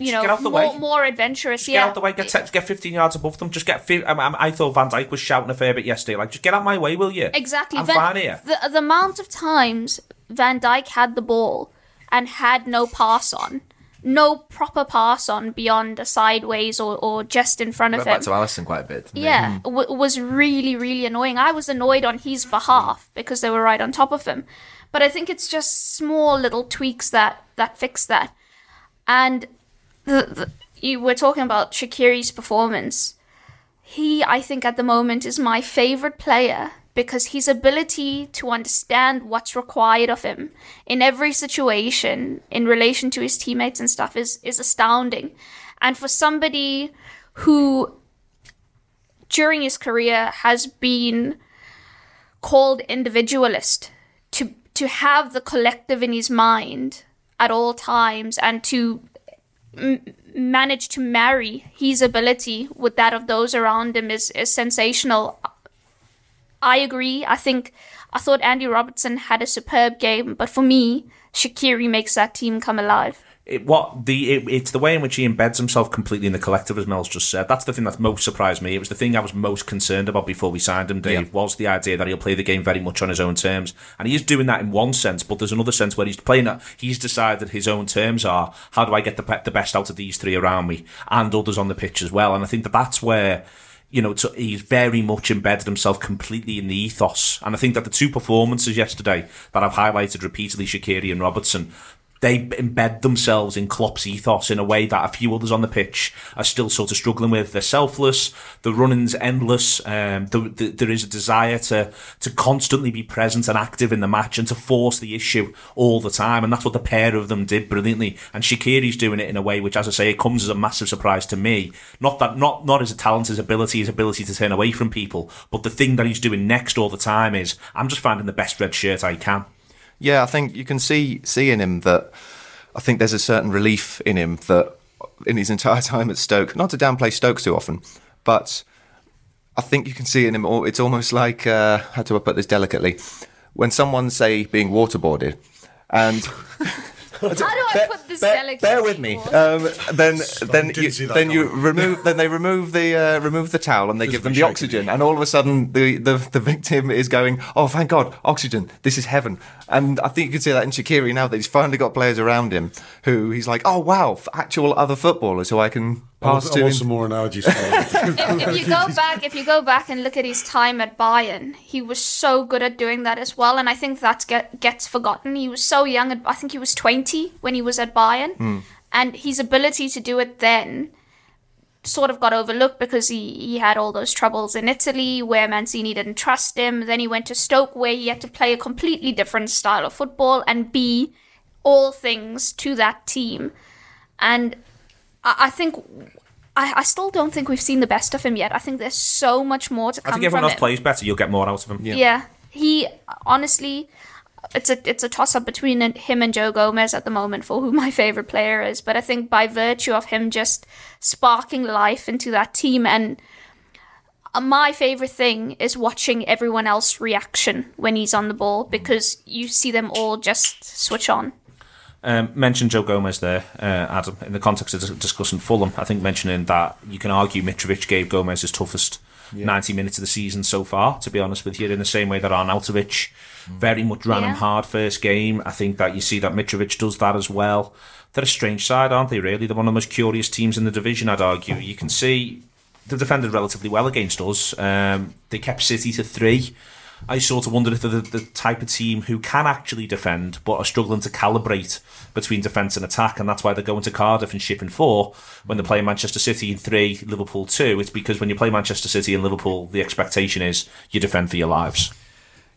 You know, get out the more, way. more adventurous. Get yeah, out the way. Get te- get 15 yards above them. Just get. Fi- I, I, I thought Van Dijk was shouting a fair bit yesterday. Like, just get out my way, will you? Exactly. I'm Van- fine here. The, the amount of times Van Dijk had the ball and had no pass on, no proper pass on beyond a sideways or, or just in front of Went him. back to Alisson quite a bit. didn't yeah, hmm. w- was really, really annoying. I was annoyed on his behalf because they were right on top of him. But I think it's just small little tweaks that, that fix that. And the, the, you were talking about Shaqiri's performance he, I think, at the moment is my favorite player because his ability to understand what's required of him in every situation in relation to his teammates and stuff is, is astounding. And for somebody who, during his career, has been called individualist, to, to have the collective in his mind at all times and to manage to marry his ability with that of those around him is, is sensational. I agree. I think I thought Andy Robertson had a superb game, but for me, Shaqiri makes that team come alive. It, what the it, it's the way in which he embeds himself completely in the collective, as Mel's just said. That's the thing that most surprised me. It was the thing I was most concerned about before we signed him. Dave was the idea that he'll play the game very much on his own terms, and he is doing that in one sense. But there's another sense where he's playing it. He's decided his own terms are how do I get the the best out of these three around me and others on the pitch as well. And I think that that's where you know, to, he's very much embedded himself completely in the ethos. And I think that the two performances yesterday that I've highlighted repeatedly, Shaqiri and Robertson, they embed themselves in Klopp's ethos in a way that a few others on the pitch are still sort of struggling with. They're selfless, the running's endless. Um, the, the, there is a desire to to constantly be present and active in the match and to force the issue all the time, and that's what the pair of them did brilliantly. And Shaqiri's doing it in a way which, as I say, it comes as a massive surprise to me. Not that not not his talent, his ability, his ability to turn away from people, but the thing that he's doing next all the time is I'm just finding the best red shirt I can. Yeah, I think you can see see in him that I think there's a certain relief in him that in his entire time at Stoke, not to downplay Stoke too often, but I think you can see in him. It's almost like uh, how do I put this delicately? When someone say being waterboarded, and How do I put this bear, delicately? bear with me. Um, then then you, then you remove then they remove the uh, remove the towel and they give them the oxygen and all of a sudden the, the the victim is going oh thank God oxygen this is heaven and I think you can see that in Shaqiri now that he's finally got players around him who he's like oh wow f- actual other footballers who I can I want, Pass I to want some more analogies. if, if you go back, if you go back and look at his time at Bayern, he was so good at doing that as well, and I think that get, gets forgotten. He was so young. I think he was twenty when he was at Bayern, hmm. and his ability to do it then sort of got overlooked because he, he had all those troubles in Italy where Mancini didn't trust him. Then he went to Stoke where he had to play a completely different style of football and be all things to that team. And I, I think I, I still don't think we've seen the best of him yet. I think there's so much more to come. I think everyone from else him. plays better. You'll get more out of him. Yeah. he honestly, it's a it's a toss up between him and Joe Gomez at the moment for who my favorite player is. But I think by virtue of him just sparking life into that team and. uh, My favorite thing is watching everyone else reaction when he's on the ball because you see them all just switch on. Um, mentioned Joe Gomez there, uh, Adam, in the context of discussing Fulham. I think mentioning that you can argue Mitrovic gave Gomez his toughest 90 minutes of the season so far, to be honest with you, in the same way that Arnautovic very much ran him Yeah. hard first game. I think that you see that Mitrovic does that as well. They're a strange side, aren't they, really? They're one of the most curious teams in the division, I'd argue. You can see they've defended relatively well against us. Um, they kept City to three. I sort of wonder if they're the, the type of team who can actually defend but are struggling to calibrate between defence and attack, and that's why they're going to Cardiff and shipping four when they're playing Manchester City in three, Liverpool two. It's because when you play Manchester City and Liverpool, the expectation is you defend for your lives.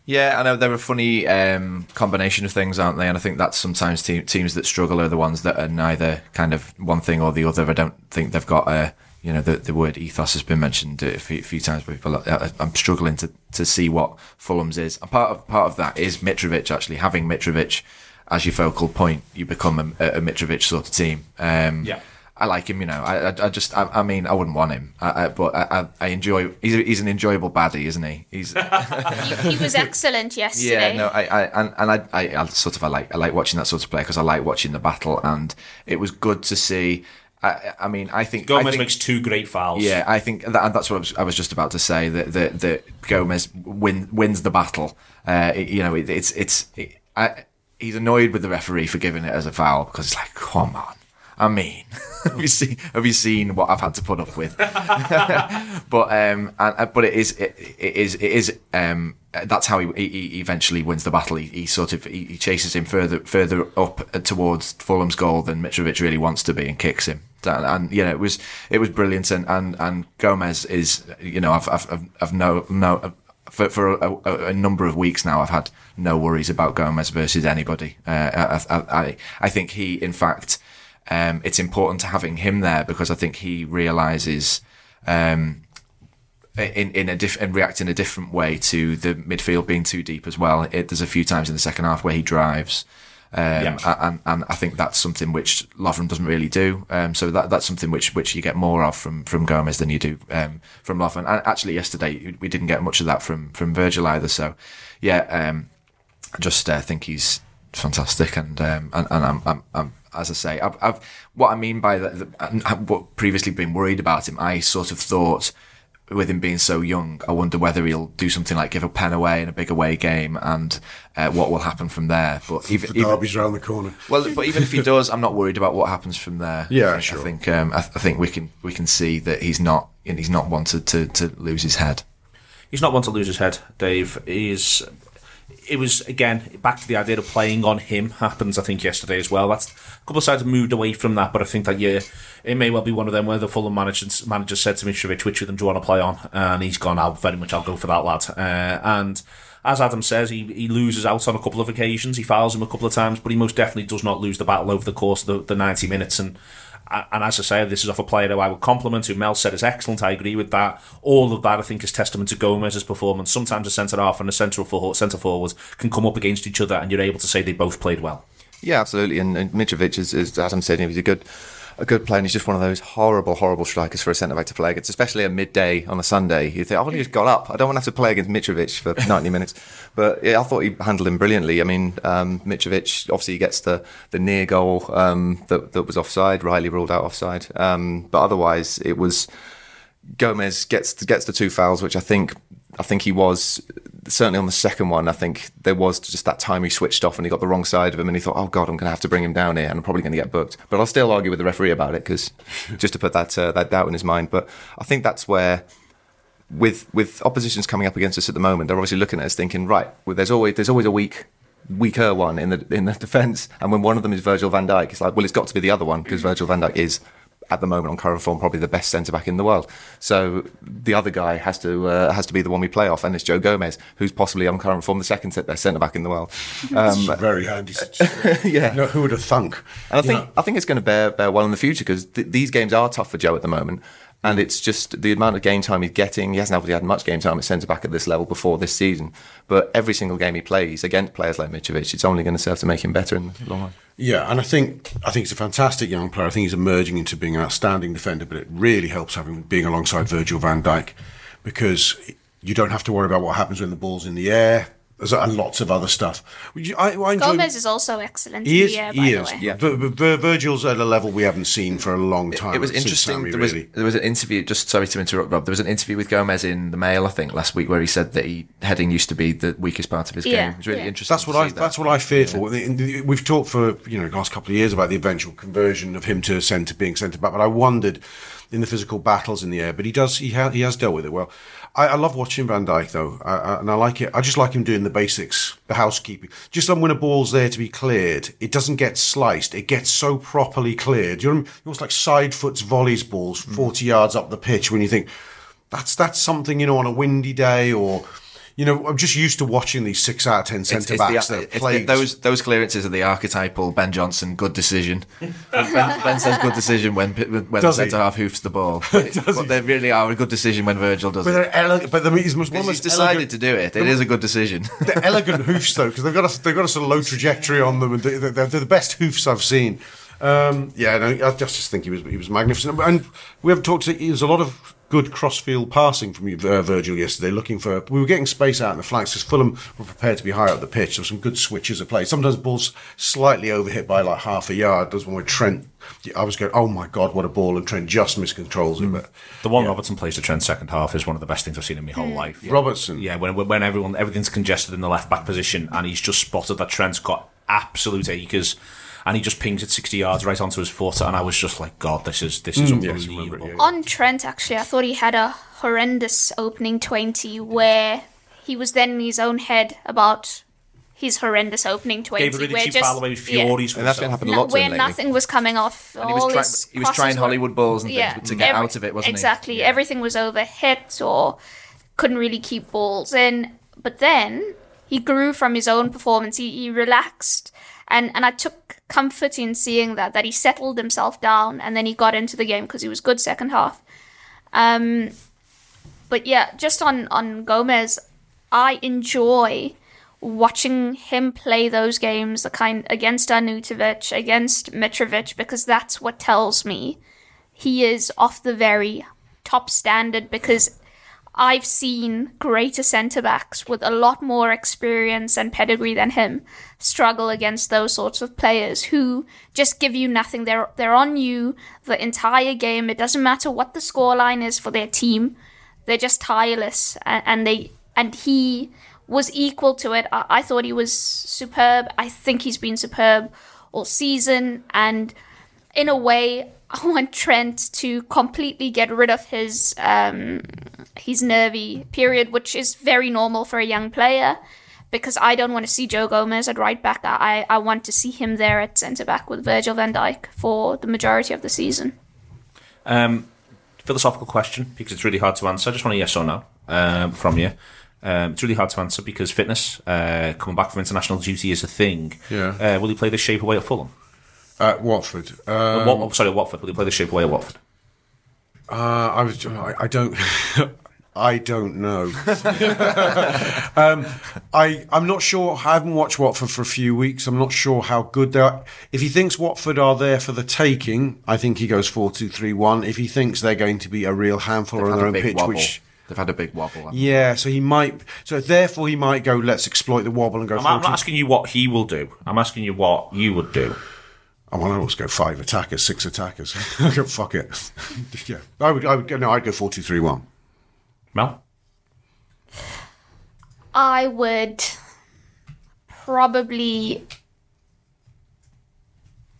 Yeah, I know they're a funny um, combination of things, aren't they? And I think that's sometimes te- teams that struggle are the ones that are neither kind of one thing or the other. I don't think they've got a, you know, the, the word ethos has been mentioned a few, few times people. I, I'm struggling to, to see what Fulham's is. And part of part of that is Mitrovic actually having Mitrovic as your focal point. You become a, a Mitrovic sort of team. Um, Yeah. I like him, you know. I, I, I just, I, I mean, I wouldn't want him, I, I, but I, I, I enjoy. He's, he's an enjoyable baddie, isn't he? He's, He, he was excellent yesterday. yeah, no, I, I and, and I, I, I sort of I like I like watching that sort of play because I like watching the battle, and it was good to see. I, I mean, I think I Gomez think- makes two great fouls. Yeah, I think that, and that's what I was, I was just about to say that that, that Gomez win, wins the battle. Uh, it- you know, it, it's it's it, I, he's annoyed with the referee for giving it as a foul because it's like, come on. I mean, have you seen have you seen what I've had to put up with? but um, and, uh, but it is it, it is it is um, that's how he, he eventually wins the battle. He, he sort of he, he chases him further further up towards Fulham's goal than Mitrovic really wants to be and kicks him. And, and you know it was it was brilliant. And, and, and Gomez is you know I've I've, I've- I've no no. For, for a, a, a number of weeks now, I've had no worries about Gomez versus anybody. Uh, I, I, I, I think he, in fact, um, it's important to having him there because I think he realizes um, in in a diff- and react in a different way to the midfield being too deep as well. It, there's a few times in the second half where he drives. Um, Yeah. and, and I think that's something which Lovren doesn't really do. Um, so that that's something which which you get more of from from Gomez than you do um, from Lovren. And actually, yesterday we didn't get much of that from from Virgil either. So yeah, um, I just uh, think he's fantastic, and um, and, and I'm, I'm, I'm as I say, I've, I've what I mean by that, I've what previously been worried about him. I sort of thought with him being so young, I wonder whether he'll do something like give a pen away in a big away game, and uh, what will happen from there. But even, The even derby's round the corner. well, but even if he does, I'm not worried about what happens from there. Yeah, I, sure. I think um, I, I think we can we can see that he's not and he's not wanted to to lose his head. he's not one to lose his head. Dave is. It was again back to the idea of playing on him happens. I think yesterday as well. That's a couple of sides moved away from that, but I think that yeah, it may well be one of them where the Fulham manager manager said to Mitrovic, "Which of them do you want to play on?" And he's gone, "I'll very much, I'll go for that lad." Uh, and as Adam says, he, he loses out on a couple of occasions. He fouls him a couple of times, but he most definitely does not lose the battle over the course of the, the ninety minutes. And and as I say, this is off a player who I would compliment, who Mel said is excellent. I agree with that. All of that, I think, is testament to Gomez's performance. Sometimes a centre half and a central forward, centre forward can come up against each other, and you're able to say they both played well. Yeah, absolutely. And, and Mitrovic, is, as Adam said, he was a good, a good player. And he's just one of those horrible, horrible strikers for a centre back to play against, especially at midday on a Sunday. You think, I've only just got up. I don't want to have to play against Mitrovic for 90 minutes. But yeah, I thought he handled him brilliantly. I mean, um, Mitrovic obviously gets the the near goal um, that that was offside. Riley ruled out offside. Um, but otherwise, it was Gomez gets gets the two fouls, which I think I think he was certainly on the second one. I think there was just that time he switched off and he got the wrong side of him, and he thought, "Oh God, I'm going to have to bring him down here, and I'm probably going to get booked." But I'll still argue with the referee about it because just to put that uh, that doubt in his mind. But I think that's where. With with oppositions coming up against us at the moment, they're obviously looking at us thinking, right, well, there's always there's always a weak weaker one in the in the defence, and when one of them is Virgil van Dijk, it's like, well, it's got to be the other one because Virgil van Dijk is at the moment on current form probably the best centre back in the world. So the other guy has to uh, has to be the one we play off, and it's Joe Gomez, who's possibly on current form the second best centre back in the world. Um, Very handy. yeah. You know, who would have thunk? and I think know, I think it's going to bear bear well in the future because th- these games are tough for Joe at the moment, and it's just the amount of game time he's getting. He hasn't obviously had much game time at centre back at this level before this season, but every single game he plays against players like Mitrovic, it's only going to serve to make him better in the long run. Yeah, and I think I think he's a fantastic young player. I think he's emerging into being an outstanding defender, but it really helps having being alongside Virgil van Dijk because you don't have to worry about what happens when the ball's in the air. There's and lots of other stuff. I, I enjoy, Gomez is also excellent He in is. the air, by he the is. way. Yeah. But, but Vir- Virgil's at a level we haven't seen for a long time. It was interesting. Sammy, there was really. there was an interview. Just sorry to interrupt, Rob. There was an interview with Gomez in the Mail, I think, last week, where he said that he heading used to be the weakest part of his Yeah, game. It was really yeah. interesting. That's what to I. see that. That's what I feared for. We've talked for you know the last couple of years about the eventual conversion of him to centre being centre back, but I wondered in the physical battles in the air. But he does. He ha- he has dealt with it well. I, I love watching Van Dijk though, I, I, and I like it. I just like him doing the basics, the housekeeping. Just when a ball's there to be cleared, it doesn't get sliced. It gets so properly cleared. You know, I mean? almost like side foots volleys balls mm. forty yards up the pitch. When you think that's that's something you know on a windy day or. You know, I'm just used to watching these six out of ten centre backs the, that the, played. those those clearances are the archetypal Ben Johnson good decision. ben, ben says good decision when when the Does he? centre half hoofs the ball, but they really are a good decision when Virgil does But it. they're elegant. But mean, he's, of He's decided elegant, to do it. It is a good decision. they're elegant hoofs though, because they've got a they've got a sort of low trajectory on them, and they- they're, they're the best hoofs I've seen. Um, yeah, no, I just, just think he was he was magnificent, and we haven't talked. To, there's a lot of good crossfield passing from uh, Virgil yesterday, looking for. We were getting space out in the flanks because Fulham were prepared to be higher up the pitch. There were some good switches of play. Sometimes balls slightly overhit by like half a yard. There's one where Trent. I was going, oh my god, what a ball, and Trent just miscontrols it. But The one Robertson plays to Trent's second half is one of the best things I've seen in my whole life. Robertson. Yeah, when when everyone everything's congested in the left back position, and he's just spotted that Trent's got absolute acres, and he just pings it sixty yards right onto his foot, and I was just like, God, this is this is Mm, unbelievable. remember it, On Trent, actually, I thought he had a horrendous opening 20 where he was then in his own head about his horrendous opening 20. Gave a really where cheap just, foul away with yeah. Furies for And that's been himself. happening a lot to where him nothing was coming off. And he was all trying- his he was crosses trying were- Hollywood balls and things to get out of it, wasn't he? exactly. Yeah. Everything was over hit or couldn't really keep balls in. But then he grew from his own performance. He, he relaxed. And, and I took comfort in seeing that, that he settled himself down and then he got into the game because he was good second half. Um, but yeah, just on, on Gomez, I enjoy watching him play those games the kind against Arnautovic, against Mitrovic, because that's what tells me he is off the very top standard because I've seen greater centre backs with a lot more experience and pedigree than him struggle against those sorts of players who just give you nothing. They're they're on you the entire game. It doesn't matter what the scoreline is for their team. They're just tireless, and, and they and he was equal to it. I, I thought he was superb. I think he's been superb all season, and in a way, I want Trent to completely get rid of his um, his nervy period, which is very normal for a young player. Because I don't want to see Joe Gomez at right back. I, I want to see him there at centre back with Virgil van Dijk for the majority of the season. Um, philosophical question because it's really hard to answer. I just want a yes or no um, from you. Um, it's really hard to answer because fitness, uh, coming back from international duty, is a thing. Yeah. Uh, will he play this shape away at Fulham? At Watford. Um, Wat- oh, sorry, Watford. Will he play the shape away at Watford? Uh, I was. I, I don't. I don't know. um, I I'm not sure. I haven't watched Watford for a few weeks. I'm not sure how good they are. If he thinks Watford are there for the taking, I think he goes four two three one. If he thinks they're going to be a real handful They've on their own pitch, wobble. which They've had a big wobble. yeah, so he might. So therefore, he might go. Let's exploit the wobble and go. I'm, I'm not asking you what he will do. I'm asking you what you would do. Oh, I want to always go five attackers, six attackers. I go fuck it. yeah, I would. I would go. No, I'd go four two three one. Mel? I would probably.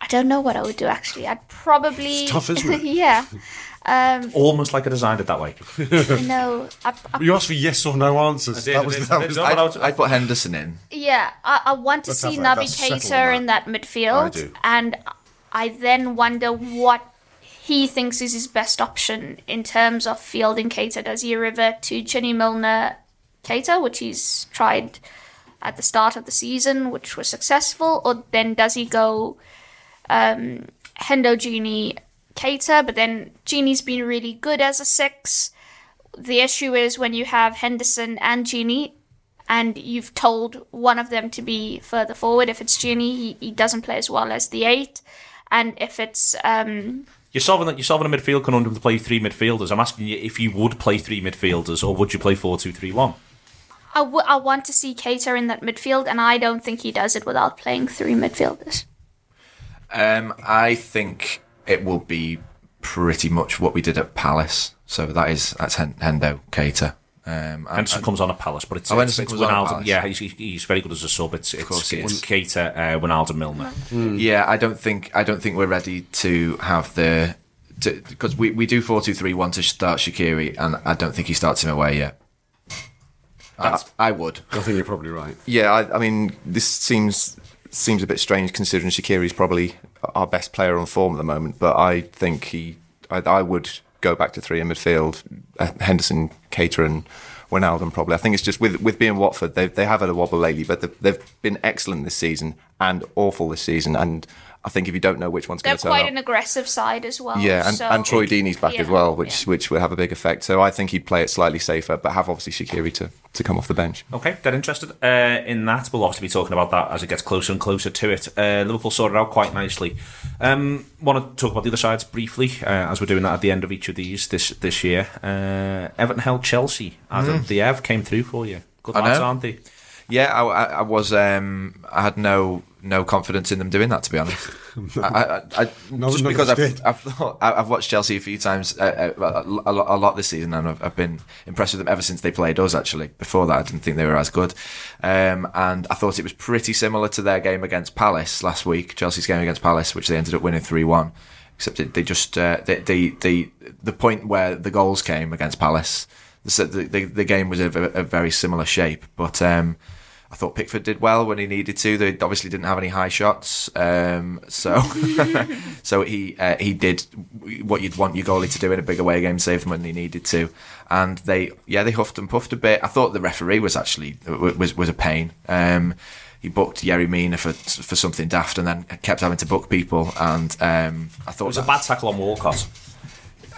I don't know what I would do actually. I'd probably. It's tough, isn't it? yeah. Almost like I designed it that way. No. I, I, You asked for yes or no answers. did, that I did, I was did. that. I, I put Henderson in. yeah. I, I want to Let's see have that. That's settled Keita in that midfield, I do. and I then wonder what he thinks is his best option in terms of fielding Keita. Does he revert to Ginny Milner Keita, which he's tried at the start of the season, which was successful, or then does he go um, Hendo Genie Keita? But then Genie's been really good as a six. The issue is when you have Henderson and Genie, and you've told one of them to be further forward. If it's Genie, he, he doesn't play as well as the eight. And if it's um, You're solving that. You're solving a midfield conundrum to play three midfielders. I'm asking you if you would play three midfielders or would you play four two three one? I, w- I want to see Keita in that midfield, and I don't think he does it without playing three midfielders. Um, I think it will be pretty much what we did at Palace. So that is that's Hen- Hendo Keita. Um, and- Henderson and- comes on at Palace, but it's, Oh, it's, Henderson it's comes Wijnaldum. Yeah, he's, he's very good as a sub. It's, it's, course he it's is. Keita, uh, Wijnaldum, Milner. Yeah, I don't think I don't think we're ready to have the because we, we do four two three one to start Shaqiri, and I don't think he starts him away yet. I, I would. I think you're probably right. Yeah, I, I mean, this seems seems a bit strange considering Shaqiri's probably our best player on form at the moment. But I think he, I, I would go back to three in midfield: uh, Henderson, Keita, and Wijnaldum. Probably. I think it's just with with being Watford, they they have had a wobble lately, but they've, they've been excellent this season and awful this season. And I think if you don't know which one's going to turn quite up, an aggressive side as well. yeah, and, so- and Troy Deeney's back as well, which yeah. which will have a big effect. So I think he'd play it slightly safer, but have obviously Shaqiri to, to come off the bench. Okay, dead interested uh, in that. We'll obviously be talking about that as it gets closer and closer to it. Uh, Liverpool sorted out quite nicely. Um, want to talk about the other sides briefly, uh, as we're doing that at the end of each of these this this year. Uh, Everton held Chelsea. Adam, the Ev came through for you. Good I lads, aren't they? Yeah, I, I, I was. Um, I had no no confidence in them doing that, to be honest. I, I, I, No, just because I've. I've, thought- I- I've watched Chelsea a few times, uh, uh, a, lot, a lot this season, and I've, I've been impressed with them ever since they played us. Actually, before that, I didn't think they were as good, um, and I thought it was pretty similar to their game against Palace last week. Chelsea's game against Palace, which they ended up winning three one. Except it, they just uh, they, they, they, the point where the goals came against Palace, the the, the game was of a, a very similar shape, but. Um, I thought Pickford did well when he needed to. They obviously didn't have any high shots, um, so so he uh, he did what you'd want your goalie to do in a big away game, save them when he needed to. And they yeah they huffed and puffed a bit. I thought the referee was actually was was a pain. Um, he booked Yerry Mina for for something daft, and then kept having to book people. And um, I thought It was a bad tackle on Walcott.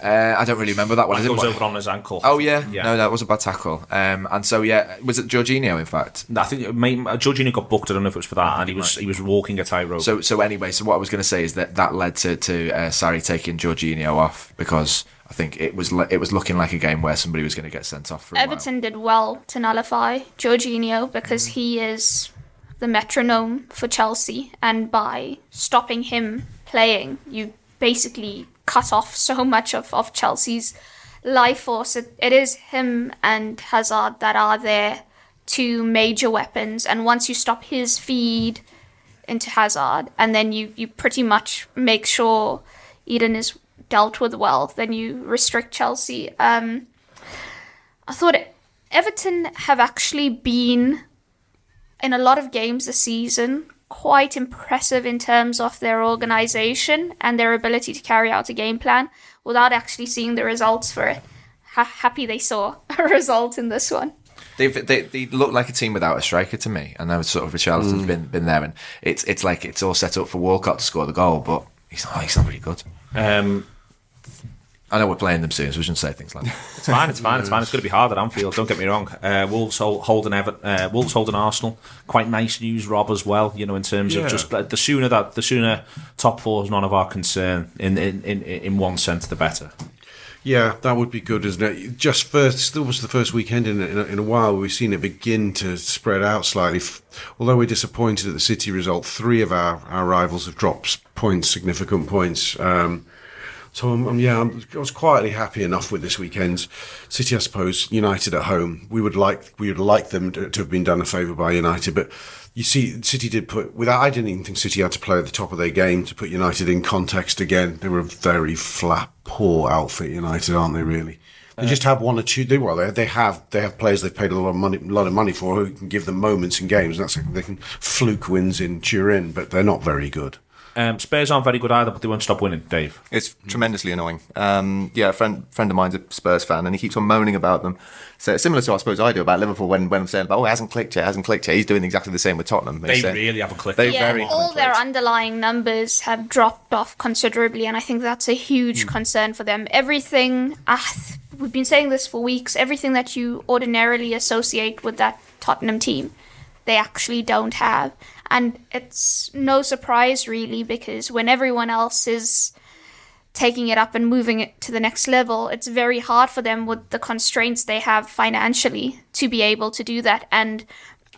Uh, I don't really remember that one. I That goes over on his ankle. Oh yeah. Yeah. no, that was a bad tackle. Um, and so yeah, was it Jorginho? In fact, I think maybe, Jorginho got booked. I don't know if it was for that, and he was he was walking a tightrope. So so anyway, so what I was going to say is that that led to to uh, Sarri taking Jorginho off because I think it was it was looking like a game where somebody was going to get sent off for a while. Everton did well to nullify Jorginho because he is the metronome for Chelsea, and by stopping him playing, you basically cut off so much of, of Chelsea's life force. It, it is him and Hazard that are their two major weapons, and once you stop his feed into Hazard, and then you, you pretty much make sure Eden is dealt with well, then you restrict Chelsea. Um, I thought Everton have actually been in a lot of games this season quite impressive in terms of their organization and their ability to carry out a game plan without actually seeing the results for it. Ha- happy they saw a result in this one. They've, they they look like a team without a striker to me, and now sort of Richarlison's Mm. been been there, and it's it's like it's all set up for Walcott to score the goal, but he's not he's not really good. um, I know we're playing them soon, so we shouldn't say things like that. It's fine. It's fine. It's fine. It's going to be hard at Anfield. Don't get me wrong. Uh, Wolves holding Ever, uh, Wolves holding Arsenal. Quite nice news, Rob, as well. You know, in terms Yeah. of just like, the sooner that the sooner top four is none of our concern. In in, in in one sense, the better. Yeah, that would be good, isn't it? Just first, still was the first weekend in, in, a, in a while where we've seen it begin to spread out slightly. Although we're disappointed at the City result, three of our, our rivals have dropped points, significant points. Um, So um, um, yeah, I'm, I was quietly happy enough with this weekend's City. I suppose United at home. We would like we would like them to, to have been done a favour by United, but you see, City did put without. I didn't even think City had to play at the top of their game to put United in context again. They were a very flat, poor outfit. United, aren't they? Really. They just have one or two. They well, they, they have they have players they've paid a lot of money, a lot of money for who can give them moments in games. That's they can fluke wins in Turin, but they're not very good. Um, Spurs aren't very good either, but they won't stop winning, Dave. It's tremendously annoying. Um, yeah, a friend friend of mine's a Spurs fan, and he keeps on moaning about them. So similar to what I suppose I do about Liverpool when, when I'm saying, "Oh, it hasn't clicked yet, it hasn't clicked yet." He's doing exactly the same with Tottenham. They He's saying- really haven't clicked. They yeah, very all haven't their clicked. underlying numbers have dropped off considerably, and I think that's a huge Hmm. concern for them. Everything, ah, we've been saying this for weeks, everything that you ordinarily associate with that Tottenham team, they actually don't have. And it's no surprise, really, because when everyone else is taking it up and moving it to the next level, it's very hard for them with the constraints they have financially to be able to do that. And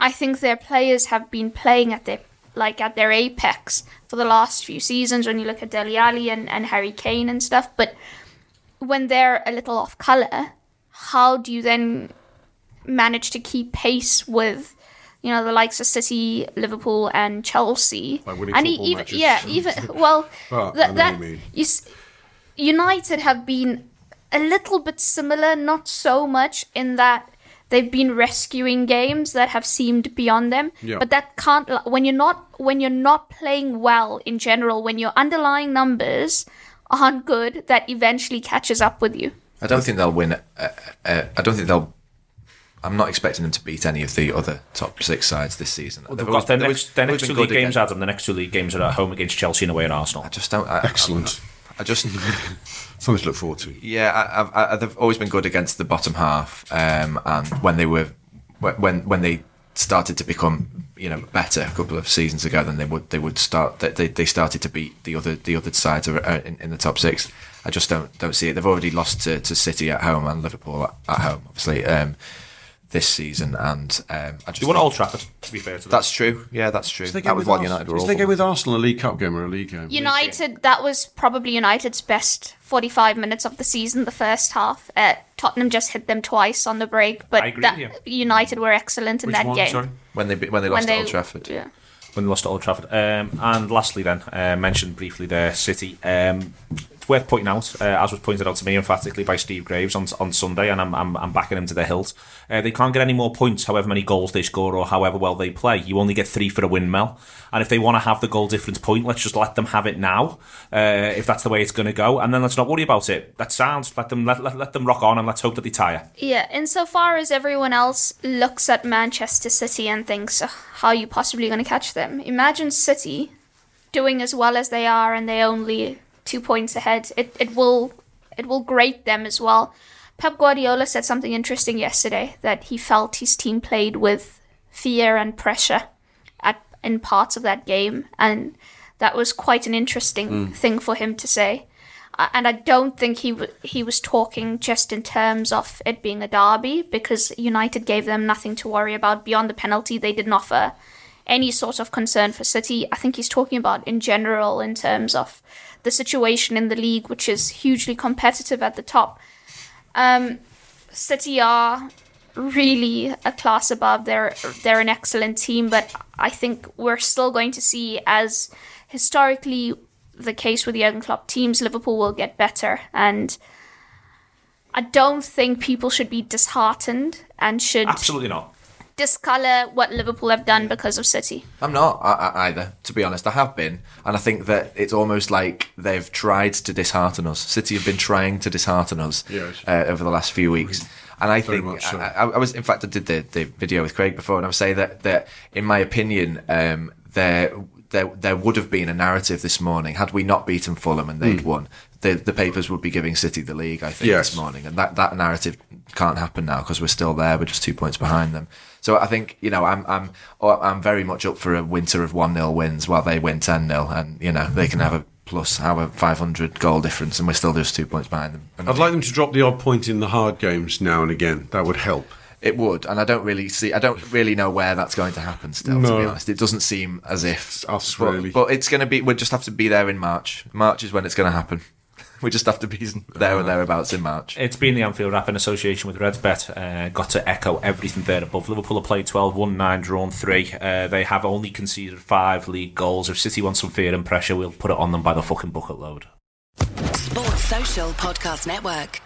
I think their players have been playing at their like at their apex for the last few seasons when you look at Dele Alli and, and Harry Kane and stuff. But when they're a little off colour, how do you then manage to keep pace with you know the likes of City, Liverpool, and Chelsea? By winning and football even matches. yeah, even well, Well, I that, know that what you mean. you s- United have been a little bit similar, not so much in that they've been rescuing games that have seemed beyond them. Yeah. But that can't when you're not when you're not playing well in general, when your underlying numbers aren't good, that eventually catches up with you. I don't think they'll win. Uh, uh, I don't think they'll. I'm not expecting them to beat any of the other top six sides this season. They've They've got always- their they've next, their next two league games, against- Adam. The next two league games are at home against Chelsea and away at Arsenal. I just don't. I, Excellent. I, I just. Something to look forward to. Yeah, I, I, I, they've always been good against the bottom half, um, and when they were, when when they started to become, you know, better a couple of seasons ago, then they would they would start they they they started to beat the other the other sides uh, in, in the top six. I just don't don't see it. They've already lost to, to City at home and Liverpool at, at home, obviously, um, this season, and um, I just They won think- Old Trafford, to be fair to them. That's true. Yeah, that's true. They That was with what United were is awful. they go with Arsenal a League Cup game or a league game? United, that was probably United's best 45 minutes of the season, the first half. Uh, Tottenham just hit them twice on the break, but that, United were excellent in Which that one, game. sorry? when they when they When lost they, to Old Trafford. Yeah. when they lost to Old Trafford. Um, and lastly, then, uh, mentioned briefly there, City. Um, it's worth pointing out, uh, as was pointed out to me emphatically by Steve Graves on, on Sunday, and I'm, I'm, I'm backing him to the hilt. Uh, they can't get any more points, however many goals they score or however well they play. You only get three for a windmill. And if they want to have the goal difference point, let's just let them have it now, uh, if that's the way it's going to go. And then let's not worry about it. That sounds, let them, let, let, let them rock on and let's hope that they tire. Yeah, insofar as everyone else looks at Manchester City and thinks, "Ugh, how are you possibly going to catch them? Imagine City doing as well as they are and they only two points ahead. It it will it will grate them as well. Pep Guardiola said something interesting yesterday that he felt his team played with fear and pressure at in parts of that game, and that was quite an interesting thing for him to say. Uh, And I don't think he w- he was talking just in terms of it being a derby because United gave them nothing to worry about beyond the penalty. They didn't offer any sort of concern for City. I think he's talking about in general in terms of the situation in the league, which is hugely competitive at the top. Um, City are really a class above. They're they're an excellent team, but I think we're still going to see, as historically the case with Jurgen Klopp teams, Liverpool will get better, and I don't think people should be disheartened and should Absolutely not. Discolor what Liverpool have done because of City. I'm not I, I, either, to be honest. I have been, and I think that it's almost like they've tried to dishearten us. City have been trying to dishearten us Yes. uh, over the last few weeks. And I Very think so. I, I, I was, in fact, I did the, the video with Craig before, and I was saying that, that in my opinion, um, there there there would have been a narrative this morning had we not beaten Fulham and they'd won. The the papers would be giving City the league, I think. Yes. this morning, and that, that narrative can't happen now because we're still there. We're just two points behind them. So I think you know I'm I'm oh, I'm very much up for a winter of one 0 wins while they win ten 0 and you know they can have a plus our 500 goal difference, and we're still just two points behind them. And I'd like them to drop the odd point in the hard games now and again. That would help. It would, and I don't really see. I don't really know where that's going to happen. Still, to be honest, it doesn't seem as if us, but, really. But it's going to be. We'll just have to be there in March. March is when it's going to happen. we just have to be there and thereabouts in March. It's been the Anfield Wrap in association with RedsBet. Uh, got to echo everything there above. Liverpool have played 12, won 9, drawn 3. Uh, they have only conceded 5 league goals. If City want some fear and pressure, we'll put it on them by the fucking bucket load. Sports Social Podcast Network.